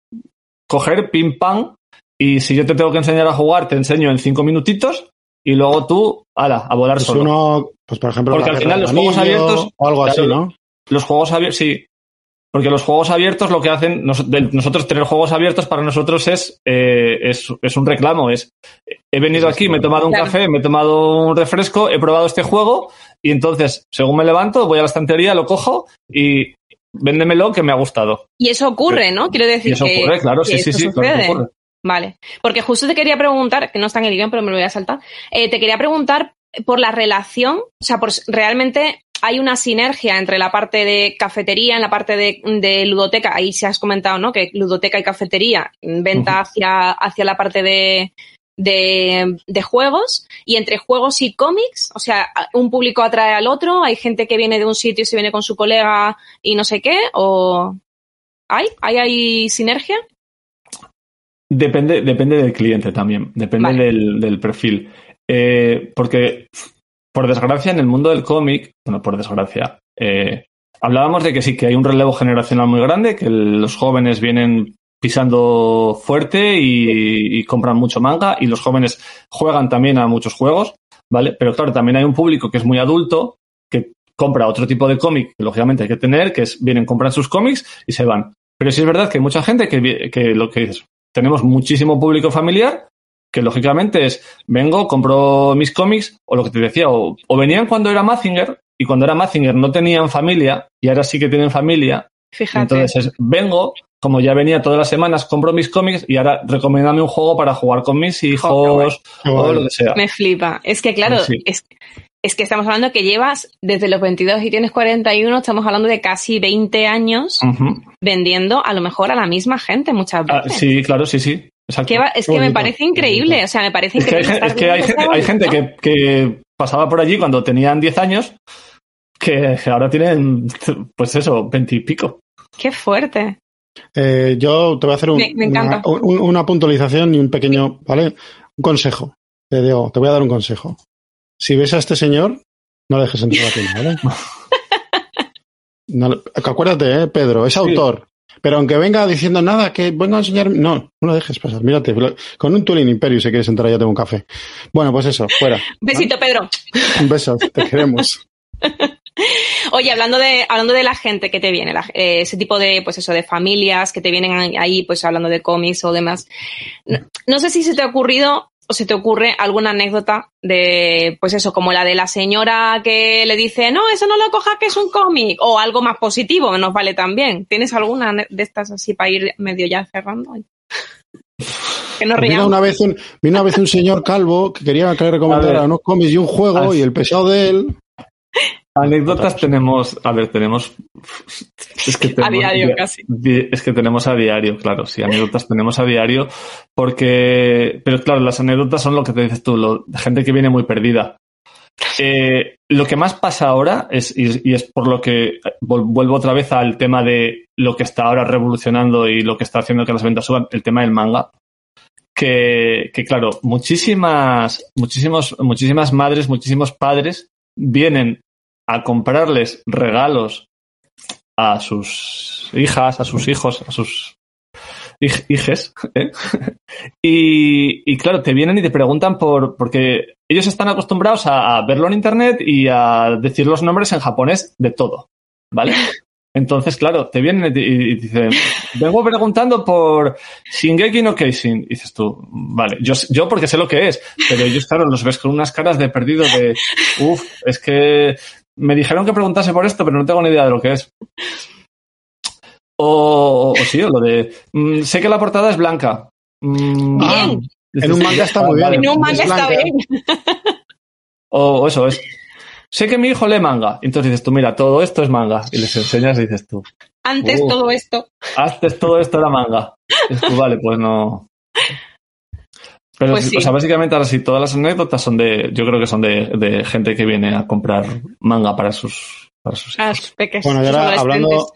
coger pim pam y si yo te tengo que enseñar a jugar, te enseño en cinco minutitos y luego tú, ala, a volar Pues solo. uno, pues por ejemplo, Porque la al final los juegos abiertos- o algo así, Claro. ¿no? Los juegos abiertos, sí. Porque los juegos abiertos lo que hacen, nos- de- nosotros tener juegos abiertos para nosotros es, eh, es, es un reclamo. Es, he venido aquí, me he tomado un Claro. café, me he tomado un refresco, he probado este juego y entonces, según me levanto, voy a la estantería, lo cojo y véndemelo que me ha gustado. Y eso ocurre, ¿no? Quiero decir Y eso que, ocurre, claro, que sí, sí, sí, claro que sucede. ocurre. Vale. Porque justo te quería preguntar, que no está en el guion, pero me lo voy a saltar. eh, te quería preguntar por la relación, o sea, por realmente hay una sinergia entre la parte de cafetería, en la parte de, de ludoteca, ahí se has comentado, ¿no? Que ludoteca y cafetería, venta hacia, hacia la parte de, de, de juegos, y entre juegos y cómics, o sea, un público atrae al otro, hay gente que viene de un sitio y se viene con su colega y no sé qué, o ¿hay? ¿Hay, hay sinergia? Depende, depende del cliente también, depende Vale. del, del perfil. Eh, porque, por desgracia, en el mundo del cómic, bueno, por desgracia, eh, hablábamos de que sí, que hay un relevo generacional muy grande, que los jóvenes vienen pisando fuerte y, y compran mucho manga, y los jóvenes juegan también a muchos juegos, ¿vale? Pero claro, también hay un público que es muy adulto, que compra otro tipo de cómic que lógicamente hay que tener, que es vienen, compran sus cómics y se van. Pero sí es verdad que hay mucha gente que, que lo que dices, tenemos muchísimo público familiar que lógicamente es, vengo, compro mis cómics, o lo que te decía, o, o venían cuando era Mazinger, y cuando era Mazinger no tenían familia, y ahora sí que tienen familia, Fíjate. entonces es, vengo, como ya venía todas las semanas, compro mis cómics, y ahora recomiéndame un juego para jugar con mis hijos, Qué o lo que sea. Me flipa. Es que, claro, Sí. es, es que estamos hablando que llevas desde los 22 y tienes 41, estamos hablando de casi 20 años vendiendo a lo mejor a la misma gente muchas Ah, veces. sí, claro, sí, sí. Exacto. Que va- es que me parece increíble, o sea, me parece Es que hay, increíble. gen- es que hay gente, hay que, que pasaba por allí cuando tenían 10 años, que ahora tienen, pues eso, 20 y pico. Qué fuerte. Eh, yo te voy a hacer un- Me- me encanta. una, un- una puntualización y un pequeño, ¿vale? Un consejo. Te digo, te voy a dar un consejo. Si ves a este señor, no le dejes entrar a tienda, ¿vale? [laughs] No acuérdate, ¿eh, Pedro, es Sí. autor. Pero aunque venga diciendo nada, que venga a enseñar, no, no lo dejes pasar. Mírate, con un Turing Imperio, si quieres entrar, ya tengo un café. Bueno, pues eso, fuera. [laughs] Besito, Pedro. Un beso, te queremos. [laughs] Oye, hablando de, hablando de la gente que te viene, la- eh, ese tipo de, pues eso, de familias que te vienen ahí, pues hablando de cómics o demás. No, no sé si se te ha ocurrido o se te ocurre alguna anécdota de, pues eso, como la de la señora que le dice, no, eso no lo cojas que es un cómic, o algo más positivo, nos vale también. ¿Tienes alguna de estas así para ir medio ya cerrando? [laughs] Que nos Vino una vez un, vino una vez un señor calvo que quería que le recomendara unos cómics y un juego Ah, y el pesado de él Anécdotas tenemos, a ver, tenemos. [laughs] Es que A tenemos diario di- casi. di- Es que tenemos a diario, claro, sí, anécdotas [laughs] tenemos a diario, porque. Pero claro, las anécdotas son lo que te dices tú, lo, gente que viene muy perdida. Eh, lo que más pasa ahora es, y, y es por lo que vol- vuelvo otra vez al tema de lo que está ahora revolucionando y lo que está haciendo que las ventas suban, el tema del manga. Que, que claro, muchísimas, muchísimos, muchísimas madres, muchísimos padres vienen a comprarles regalos a sus hijas, a sus hijos, a sus hij- hijes. [laughs] ¿eh? Y, y claro, te vienen y te preguntan por. Porque ellos están acostumbrados a, a verlo en internet y a decir los nombres en japonés de todo. ¿Vale? [laughs] Entonces, claro, te vienen y dicen, vengo preguntando por Shingeki no Keishin. Y dices tú, vale, yo, yo porque sé lo que es, pero ellos, claro, los ves con unas caras de perdido de, uff, es que me dijeron que preguntase por esto, pero no tengo ni idea de lo que es. O, o sí, o lo de, mm, sé que la portada es blanca. Mm, Ah, Bien. en un manga está muy bien. En un manga es está bien. O, o eso es. Sé que mi hijo lee manga. Entonces dices tú, mira, todo esto es manga. Y les enseñas y dices tú, Antes Uh. todo esto. antes todo esto era manga. Y dices tú, vale, pues no. Pero, Pues sí. o sea, básicamente ahora sí, todas las anécdotas son de, yo creo que son de, de gente que viene a comprar manga para sus, para sus Ah, hijos. peques, Bueno, y ahora hablando.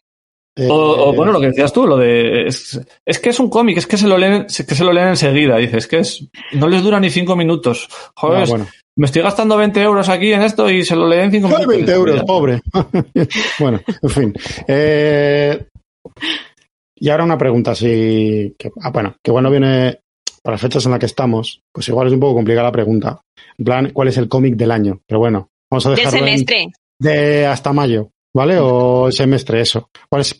eh, O, o, bueno, lo que decías tú, lo de es, es que es un cómic, es que se lo leen, es que se lo leen enseguida, dices que es, no les dura ni cinco minutos. Joder, ah, bueno. me estoy gastando 20 euros aquí en esto y se lo leen en cinco minutos. 20 euros, pobre. [laughs] bueno, en fin. Eh, y ahora una pregunta, si. Que, ah, bueno, que bueno viene para las fechas en las que estamos, pues igual es un poco complicada la pregunta. En plan, ¿cuál es el cómic del año? Pero bueno, vamos a Del dejarlo en- semestre. de hasta mayo, ¿vale? O el semestre, eso. ¿Cuál es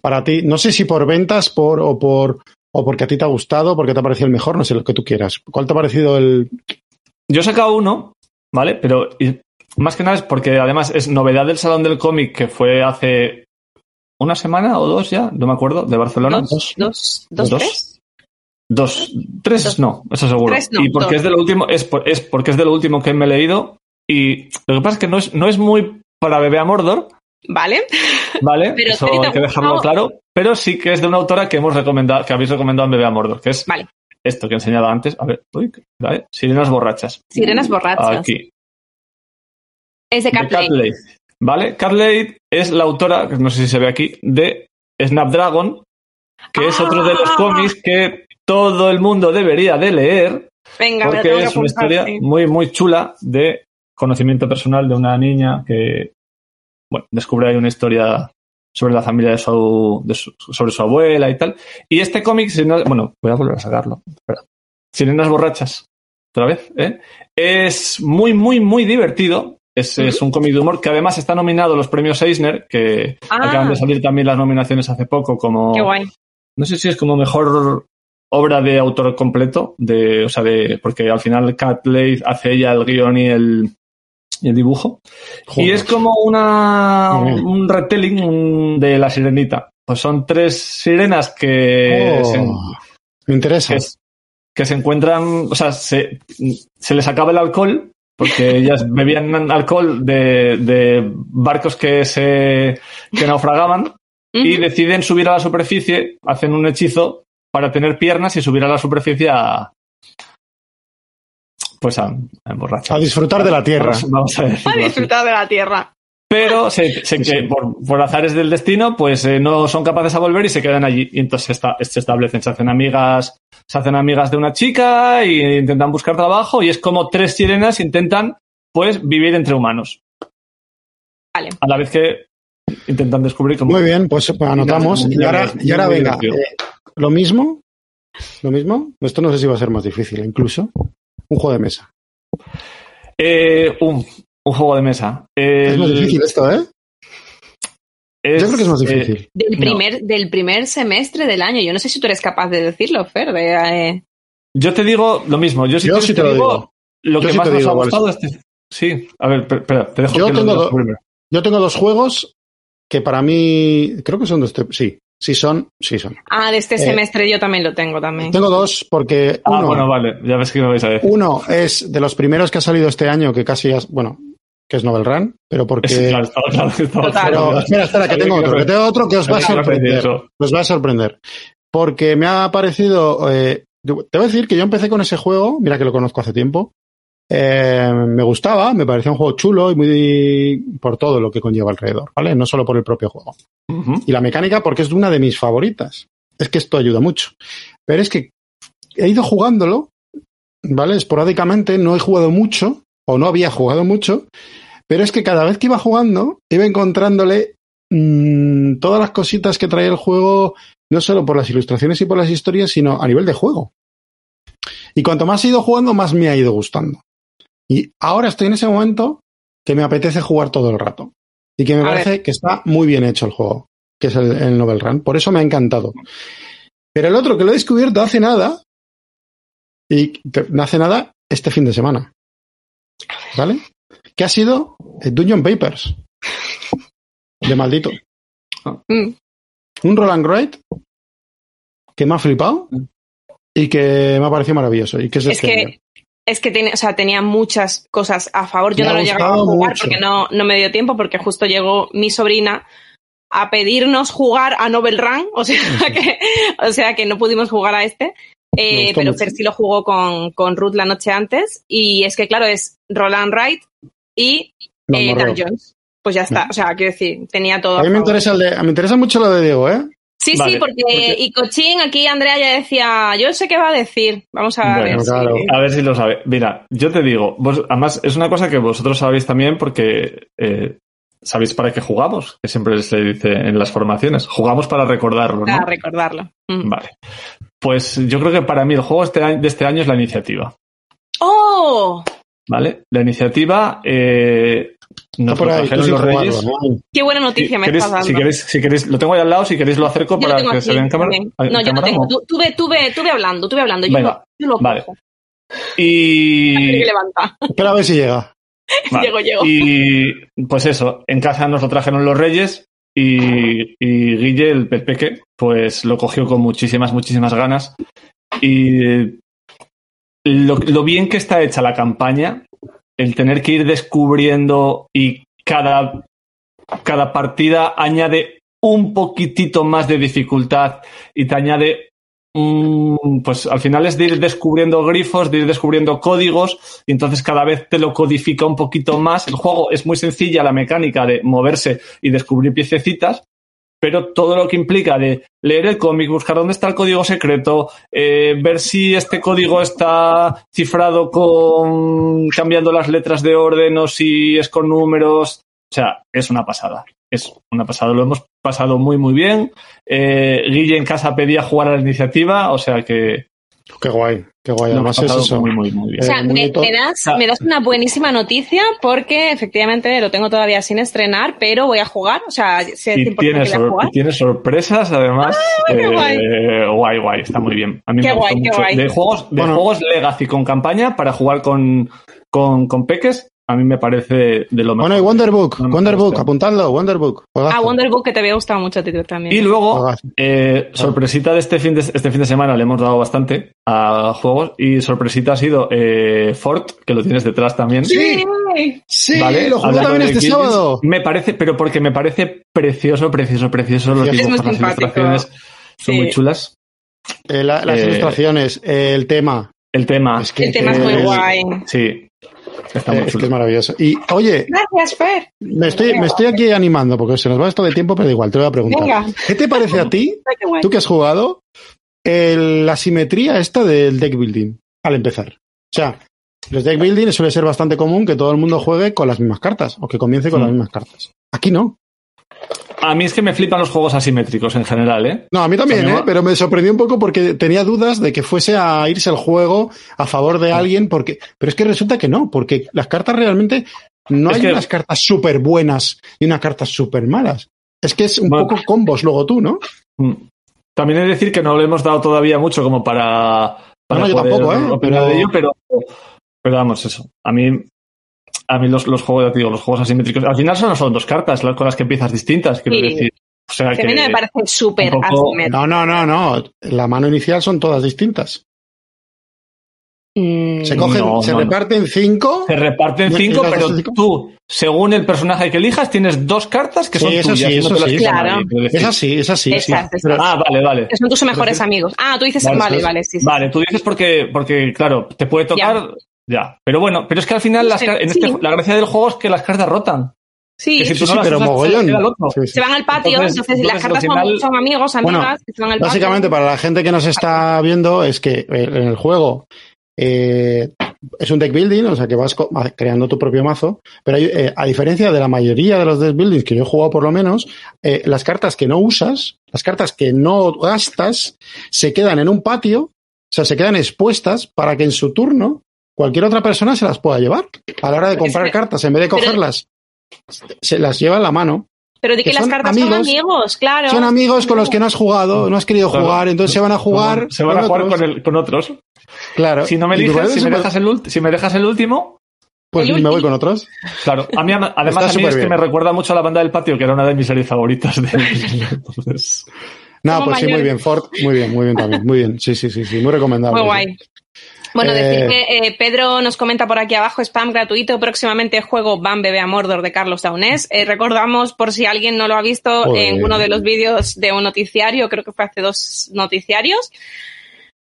para ti? No sé si por ventas por, o por o porque a ti te ha gustado, porque te ha parecido el mejor, no sé lo que tú quieras. ¿Cuál te ha parecido el. Yo he sacado uno, ¿vale? Pero y- más que nada es porque además es novedad del Salón del Cómic que fue hace una semana o dos ya, no me acuerdo, de Barcelona. Dos, dos, dos, Dos. tres. Dos, tres Dos. no, eso seguro. Tres no, y porque dos. es de lo último, es, por- es porque es de lo último que me he leído. Y lo que pasa es que no es, no es muy para bebé a Mordor, Vale. ¿vale? [laughs] Pero Eso ¿a ti te hay que dejarlo claro. Pero sí que es de una autora que hemos recomendado, que habéis recomendado en Bebé a Mordor, que es Vale. esto que he enseñado antes. A ver, uy, ¿vale? Sirenas borrachas. Sirenas borrachas. Aquí. Es de. Cat ¿Vale? Cat es la autora, que no sé si se ve aquí, de Snapdragon, que es otro de los Ah. cómics que todo el mundo debería de leer, Venga, porque es una apuntar, historia sí. muy, muy chula de conocimiento personal de una niña que, bueno, descubre ahí una historia sobre la familia de su, de su- sobre su abuela y tal. Y este cómic, si no- bueno, voy a volver a sacarlo. Espera. Sirenas borrachas, otra vez, ¿eh? Es muy, muy, muy divertido. Es, es un cómic de humor que además está nominado a los premios Eisner, que Ah. acaban de salir también las nominaciones hace poco, como Qué guay. no sé si es como mejor obra de autor completo, de, o sea, de, porque al final Cat Lade hace ella el guion y el, y el dibujo. Y es como una, un retelling un- de la sirenita. Pues son tres sirenas que, Oh, se, me interesa. que, que se encuentran, o sea, se, se les acaba el alcohol, porque [laughs] ellas bebían alcohol de, de barcos que se que naufragaban y deciden subir a la superficie, hacen un hechizo para tener piernas y subir a la superficie a pues a, a emborrachar. A disfrutar de la tierra. Vamos, a A así. disfrutar de la tierra. Pero se, se- que por, por azares del destino, pues eh, no son capaces a volver y se quedan allí. Y entonces está- se establecen, se hacen amigas, se hacen amigas de una chica e intentan buscar trabajo y es como tres sirenas intentan pues vivir entre humanos. Vale. A la vez que intentan descubrir cómo Muy bien, pues pues anotamos. Y ahora, y ahora venga, eh, lo mismo. Lo mismo. Esto no sé si va a ser más difícil, incluso. Un juego de mesa. Eh, un, un juego de mesa. Es El- más difícil esto, ¿eh? es, Yo creo que es más eh, difícil. Del No. primer, del primer semestre del año. Yo no sé si tú eres capaz de decirlo, Fer. de, eh, yo te digo lo mismo. Yo, si Yo sí te lo digo. Lo Yo que sí más te nos digo ha es. gustado este. Sí, a ver, per- espera, te dejo Yo que lo tengo digas do- primero. Yo tengo dos juegos que para mí creo que son de este. Sí, sí son, sí son. Ah, de este Eh, semestre yo también lo tengo también. Tengo dos porque Ah, uno, bueno, vale, ya ves que me vais a decir. uno es de los primeros que ha salido este año que casi has, bueno, que es Novel Run, pero porque Sí, claro, claro Total. Pero claro. espera, espera, que tengo otro, que tengo otro que os va a sorprender. Os va a sorprender. Porque me ha parecido. eh, te voy a decir que yo empecé con ese juego, mira que lo conozco hace tiempo. Eh, me gustaba, me parecía un juego chulo y muy por todo lo que conlleva alrededor, ¿vale? No solo por el propio juego. Y la mecánica porque es una de mis favoritas. Es que esto ayuda mucho. Pero es que he ido jugándolo, ¿vale? Esporádicamente, no he jugado mucho, o no había jugado mucho, pero es que cada vez que iba jugando, iba encontrándole mm, todas las cositas que trae el juego, no solo por las ilustraciones y por las historias, sino a nivel de juego. Y cuanto más he ido jugando, más me ha ido gustando. Y ahora estoy en ese momento que me apetece jugar todo el rato. Y que me A parece ver. que está muy bien hecho el juego, que es el, el Novel Run. Por eso me ha encantado. Pero el otro que lo he descubierto hace nada, y no hace nada este fin de semana. ¿Vale? Que ha sido el Dungeon Papers. De maldito. Mm. Un Roland Wright que me ha flipado y que me ha parecido maravilloso. Y que es, Es este que, es que tiene, o sea, tenía muchas cosas a favor. Yo Me no lo he llegado a jugar mucho. porque no, no me dio tiempo, porque justo llegó mi sobrina a pedirnos jugar a Novel Run, o sea [laughs] que, o sea que no pudimos jugar a este. Eh, pero. Fer sí lo jugó con, con Ruth la noche antes. Y es que, claro, es Roland Wright y eh. Dan Jones. Pues ya está. O sea, quiero decir, tenía todo. A mí me favor. interesa, el de- me interesa mucho lo de Diego, ¿eh? Sí, Vale, sí, porque, porque- y Cochín, aquí Andrea ya decía, yo sé qué va a decir. Vamos a Bueno, ver. si- claro. A ver si lo sabe. Mira, yo te digo, vos, además es una cosa que vosotros sabéis también porque eh, sabéis para qué jugamos, que siempre se dice en las formaciones. Jugamos para recordarlo, ¿no? Para recordarlo. Mm. Vale. Pues yo creo que para mí el juego este año- de este año es la iniciativa. ¡Oh! ¿Vale? La iniciativa eh, nos por ahí, los Reyes. ¿no? Qué buena noticia me ¿Queréis- estás dando. si, queréis, si queréis, lo tengo ahí al lado, si queréis lo acerco Yo para que aquí se vea en cámara. también. ¿En No, yo no tengo. no? Tú, tú ve, tú ve, tú ve hablando, tú ve hablando. Yo, Venga, lo, yo lo vale. cojo. Y. [laughs] [laughs] Espera a ver si llega. Vale. Llego, llego. Y pues eso, en casa nos lo trajeron los Reyes y, y Guille, el pez peque, pues lo cogió con muchísimas, muchísimas ganas. Y lo, lo bien que está hecha la campaña, el tener que ir descubriendo y cada, cada partida añade un poquitito más de dificultad y te añade pues al final es de ir descubriendo grifos, de ir descubriendo códigos y entonces cada vez te lo codifica un poquito más. El juego es muy sencilla la mecánica de moverse y descubrir piececitas, pero todo lo que implica de leer el cómic, buscar dónde está el código secreto, eh, ver si este código está cifrado con cambiando las letras de orden o si es con números, o sea, es una pasada. Es una pasada, lo hemos pasado muy muy bien. Eh, Guille en casa pedía jugar a la iniciativa, o sea que Qué guay, qué guay. Además es eso. muy muy muy bien. O sea, Eh, me, das, Ah. me das una buenísima noticia porque efectivamente lo tengo todavía sin estrenar, pero voy a jugar. O sea, sé Y 100% tiene, que voy a sor- jugar. y tiene sorpresas, además. qué Eh, guay. guay, guay, está muy bien. A mí Qué me gustó guay, qué mucho. guay. De juegos, de Bueno. juegos Legacy con campaña para jugar con, con, con peques, a mí me parece de lo mejor. Bueno, y Wonderbook, No Wonderbook, apuntadlo, Wonderbook. juegazo. Ah, Wonderbook, que te había gustado mucho a ti también. Y luego, eh, sorpresita de este fin de este fin de semana le hemos dado bastante a juegos y sorpresita ha sido eh, Fort, que lo tienes detrás también. Sí, sí, ¿Vale? lo jugué Hablando también de este sábado. Me parece, pero porque me parece precioso, precioso, precioso. Los dibujos, las simpático. ilustraciones son Sí. muy chulas. Eh, la- las Eh, ilustraciones, eh, el tema. El tema, Es que, El tema es muy guay. sí, está eh, muy es que chulo. es maravilloso. Y oye, Gracias, Fer. me estoy, me estoy aquí animando porque se nos va esto de tiempo, pero da igual, te voy a preguntar. Venga. ¿Qué te parece a ti, tú que has jugado, el- la simetría esta del deck building al empezar? O sea, los deck building suele ser bastante común que todo el mundo juegue con las mismas cartas o que comience con Mm. las mismas cartas. Aquí no. A mí es que me flipan los juegos asimétricos en general, ¿eh? No, a mí también, ¿eh? pero me sorprendió un poco porque tenía dudas de que fuese a irse el juego a favor de alguien, porque, pero es que resulta que no, porque las cartas realmente no Es hay que- unas cartas súper buenas y unas cartas súper malas. Es que es un Bueno. poco combos luego tú, ¿no? Mm. También de decir que no le hemos dado todavía mucho como para, para No, no, yo poder tampoco, ¿eh? opinar Pero- de ello, pero, pero vamos, eso. A mí, a mí los, los juegos, ya te digo, los juegos asimétricos, al final son, son dos cartas las- con las que empiezas distintas, quiero Sí. decir. O sea Que a mí no me parece súper poco- asimétrico. No, no, no, no. La mano inicial son todas distintas. Mm, Se cogen, No, se no, no. reparten cinco. se reparten ¿Y- y cinco, pero cinco? tú, según el personaje que elijas, tienes dos cartas que Sí, son eso tuyas. sí, y no eso las sí. Claro. Es así, es así. Exacto, exacto. Ah, vale, vale. Que son tus mejores amigos. Ah, tú dices, Vale, vale, vale, sí. sí. Vale, tú dices porque, porque, claro, te puede tocar. Ya. Pero bueno, pero es que al final las Sí, en este- la gracia del juego es que las cartas rotan. Sí, Que si Sí, tú sí, no las pero se mogollón. Sí, se van al patio, Entonces- entonces, las cartas al final- son, amigos, amigas, Bueno, que se van al patio. Básicamente, para la gente que nos está viendo, es que eh, en el juego eh, es un deck building, o sea que vas creando tu propio mazo, pero hay, eh, a diferencia de la mayoría de los deck buildings que yo he jugado por lo menos, eh, las cartas que no usas, las cartas que no gastas, se quedan en un patio, o sea, se quedan expuestas para que en su turno cualquier otra persona se las pueda llevar. A la hora de Pero comprar cartas, en vez de pero- cogerlas, se las lleva en la mano. Pero di que que las cartas son amigos- claro. Son amigos con los que no has jugado, no has querido Claro. jugar, entonces se van a jugar. Se van a jugar otros. con, el- con otros. Claro. Si no me eliges, si me dejas el, ulti- si me dejas el último, Pues el me voy con otros. claro. A mí, [laughs] además, Está a mí es que me recuerda mucho a la banda del patio, que era una de mis series favoritas. De... [laughs] Entonces, No, pues sí, muy bien, Ford, muy bien, muy bien también, muy bien, sí, sí, sí, sí, muy recomendable. Muy sí. guay. Bueno, Eh, decir que eh, Pedro nos comenta por aquí abajo, spam gratuito, próximamente juego Van Bebé a Mordor de Carlos Daunés. Eh, recordamos, por si alguien no lo ha visto, Joder. en uno de los vídeos de un noticiario, creo que fue hace dos noticiarios,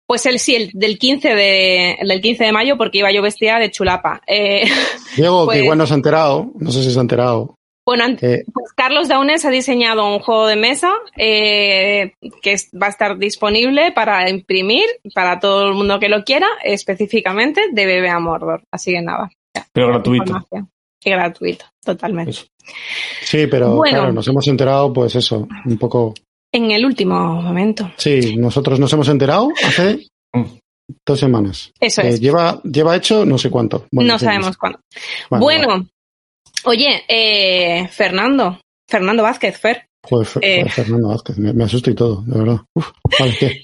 pues él sí, el del 15 de, el del 15 de mayo, porque iba yo vestida de chulapa. Eh, Diego, [laughs] pues- que igual no se ha enterado, no sé si se ha enterado. Bueno, eh, Pues Carlos Daunes ha diseñado un juego de mesa eh, que es- va a estar disponible para imprimir para todo el mundo que lo quiera, específicamente de Bebé a Mordor. Así que nada. ya, pero gratuito. información. Y gratuito, totalmente. Eso. sí, pero Bueno. claro, nos hemos enterado, pues eso, un poco. En el último momento. Sí, nosotros nos hemos enterado hace Mm. dos semanas. Eso Eh, es. lleva, lleva hecho no sé cuánto. Bueno, no sabemos cuándo. Vale, bueno, vale. Oye, eh, Fernando. Fernando Vázquez, Fer. Joder, Fer- eh. Fernando Vázquez, me, me asusto y todo, de verdad. Uf, vale, ¿qué?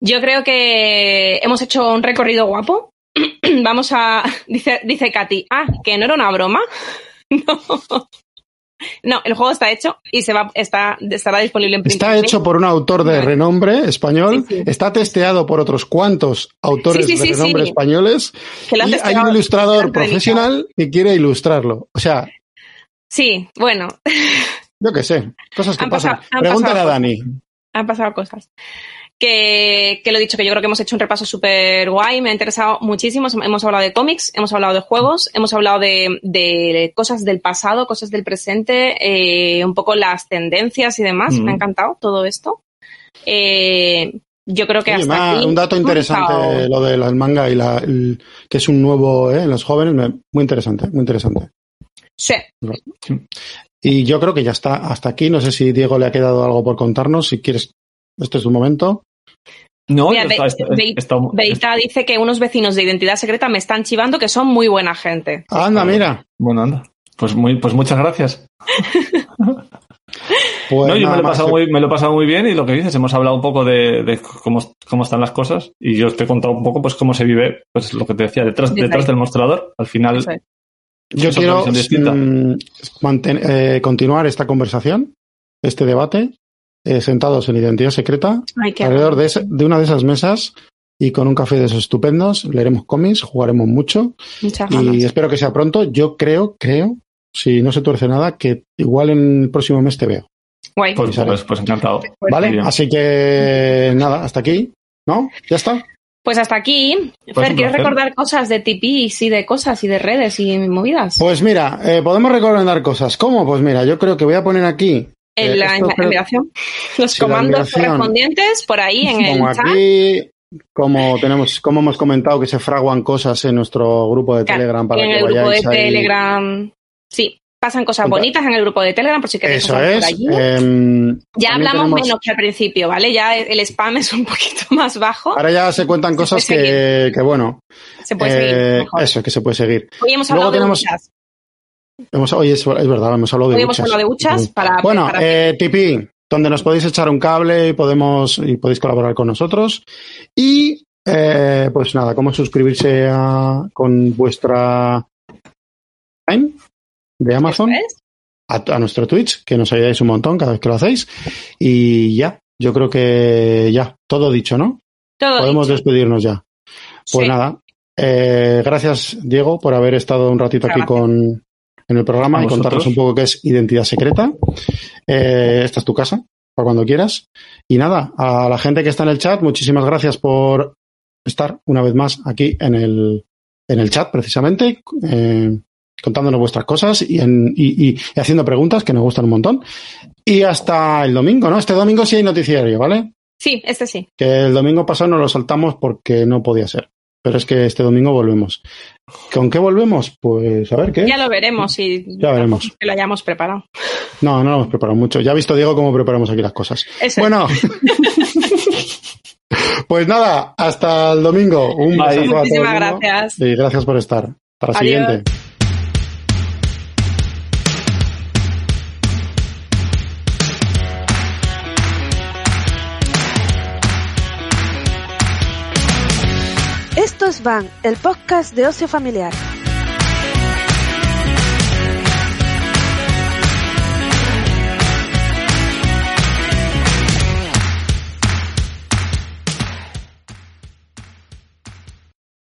Yo creo que hemos hecho un recorrido guapo. [clears throat] Vamos a. Dice, dice Katy. Ah, que no era una broma. [laughs] No. No, el juego está hecho y se va, está, estará disponible en Está hecho por un autor de renombre español, Sí, sí. está testeado por otros cuantos autores Sí, de renombre españoles Que y hay un ilustrador profesional que quiere ilustrarlo. O sea, Sí, bueno, yo qué sé, cosas que Han pasan. pasado- Pregúntale a Dani. han pasado cosas. Que, que lo he dicho, que yo creo que hemos hecho un repaso súper guay, me ha interesado muchísimo. Hemos hablado de cómics, hemos hablado de juegos, hemos hablado de, de cosas del pasado, cosas del presente, eh, un poco las tendencias y demás. Mm. Me ha encantado todo esto. Eh, yo creo que Oye, hasta aquí un dato interesante, estado- lo del manga y la, el- que es un nuevo eh, en los jóvenes, muy interesante, muy interesante. Sí. Y yo creo que ya está hasta aquí. No sé si Diego le ha quedado algo por contarnos. Si quieres, este es tu momento. No, Mira, está- Be- está- Be- está- Beita dice que unos vecinos de identidad secreta me están chivando que son muy buena gente. Anda, mira. Bueno, anda. Pues, muy, pues muchas gracias. [laughs] Pues no, yo me lo, he pasado muy, me lo he pasado muy bien y lo que dices, hemos hablado un poco de, de cómo, cómo están las cosas y yo te he contado un poco pues cómo se vive, pues lo que te decía, detrás, detrás del mostrador. Al final. Yo quiero visión distinta. mm, manten- eh, continuar esta conversación, este debate, eh, sentados en identidad secreta, Ay, alrededor de, ese- de una de esas mesas y con un café de esos estupendos. Leeremos cómics, jugaremos mucho Muchas ganas. y espero que sea pronto. Yo creo, creo, si no se tuerce nada, que igual en el próximo mes te veo. Guay. pues, pues, pues encantado. ¿Vale? Así que nada, hasta aquí. ¿No? ¿Ya está? Pues hasta aquí. Pues Fer, ¿quieres recordar cosas de tipis y de cosas y de redes y movidas? Pues mira, eh, podemos recomendar cosas. ¿Cómo? Pues mira, yo creo que voy a poner aquí. En eh, la, en la enviación. Los Sí, comandos correspondientes por ahí en el chat. aquí, como tenemos, como hemos comentado que se fraguan cosas en nuestro grupo de Claro, Telegram para en que el grupo de ahí. Telegram. Sí, pasan cosas bonitas en el grupo de Telegram por si queréis Eso es. por allí. em, ya hablamos tenemos- menos que al principio, ¿vale? Ya el spam es un [laughs] poquito más bajo. Ahora ya se cuentan Se cosas que, que, bueno, Se puede eh, seguir mejor. eso, que se puede seguir. Hoy hemos Luego hablado de tenemos-. Hemos, oye, es, es verdad, hemos hablado de Hoy hemos duchas. hablado de duchas para Bueno, para- eh, Tipi, donde nos podéis echar un cable y podemos y podéis colaborar con nosotros. Y eh, pues nada, cómo suscribirse a, con vuestra Prime de Amazon a, a nuestro Twitch, que nos ayudáis un montón cada vez que lo hacéis. Y ya, yo creo que ya, todo dicho, ¿no? Todo Podemos dicho. despedirnos ya. Pues Sí. nada, eh, gracias Diego por haber estado un ratito aquí con en el programa y contarnos un poco qué es identidad secreta. Eh, esta es tu casa, para cuando quieras. Y nada, a la gente que está en el chat, muchísimas gracias por estar una vez más aquí en el, en el chat, precisamente, eh, contándonos vuestras cosas y, en- y- y- y haciendo preguntas que nos gustan un montón. Y hasta el domingo, ¿no? Este domingo sí hay noticiario, ¿vale? Sí, este sí. Que el domingo pasado nos lo saltamos porque no podía ser. Pero es que este domingo volvemos. ¿Con qué volvemos? Pues a ver qué. Ya lo veremos si Ya veremos. que lo hayamos preparado. No, no lo hemos preparado mucho. Ya ha visto Diego cómo preparamos aquí las cosas. Bueno. [laughs] pues nada, hasta el domingo. Un Bye. besazo a todo el Muchísimas mundo. gracias. Y gracias por estar. Para la Adiós. siguiente. Van, el podcast de ocio familiar.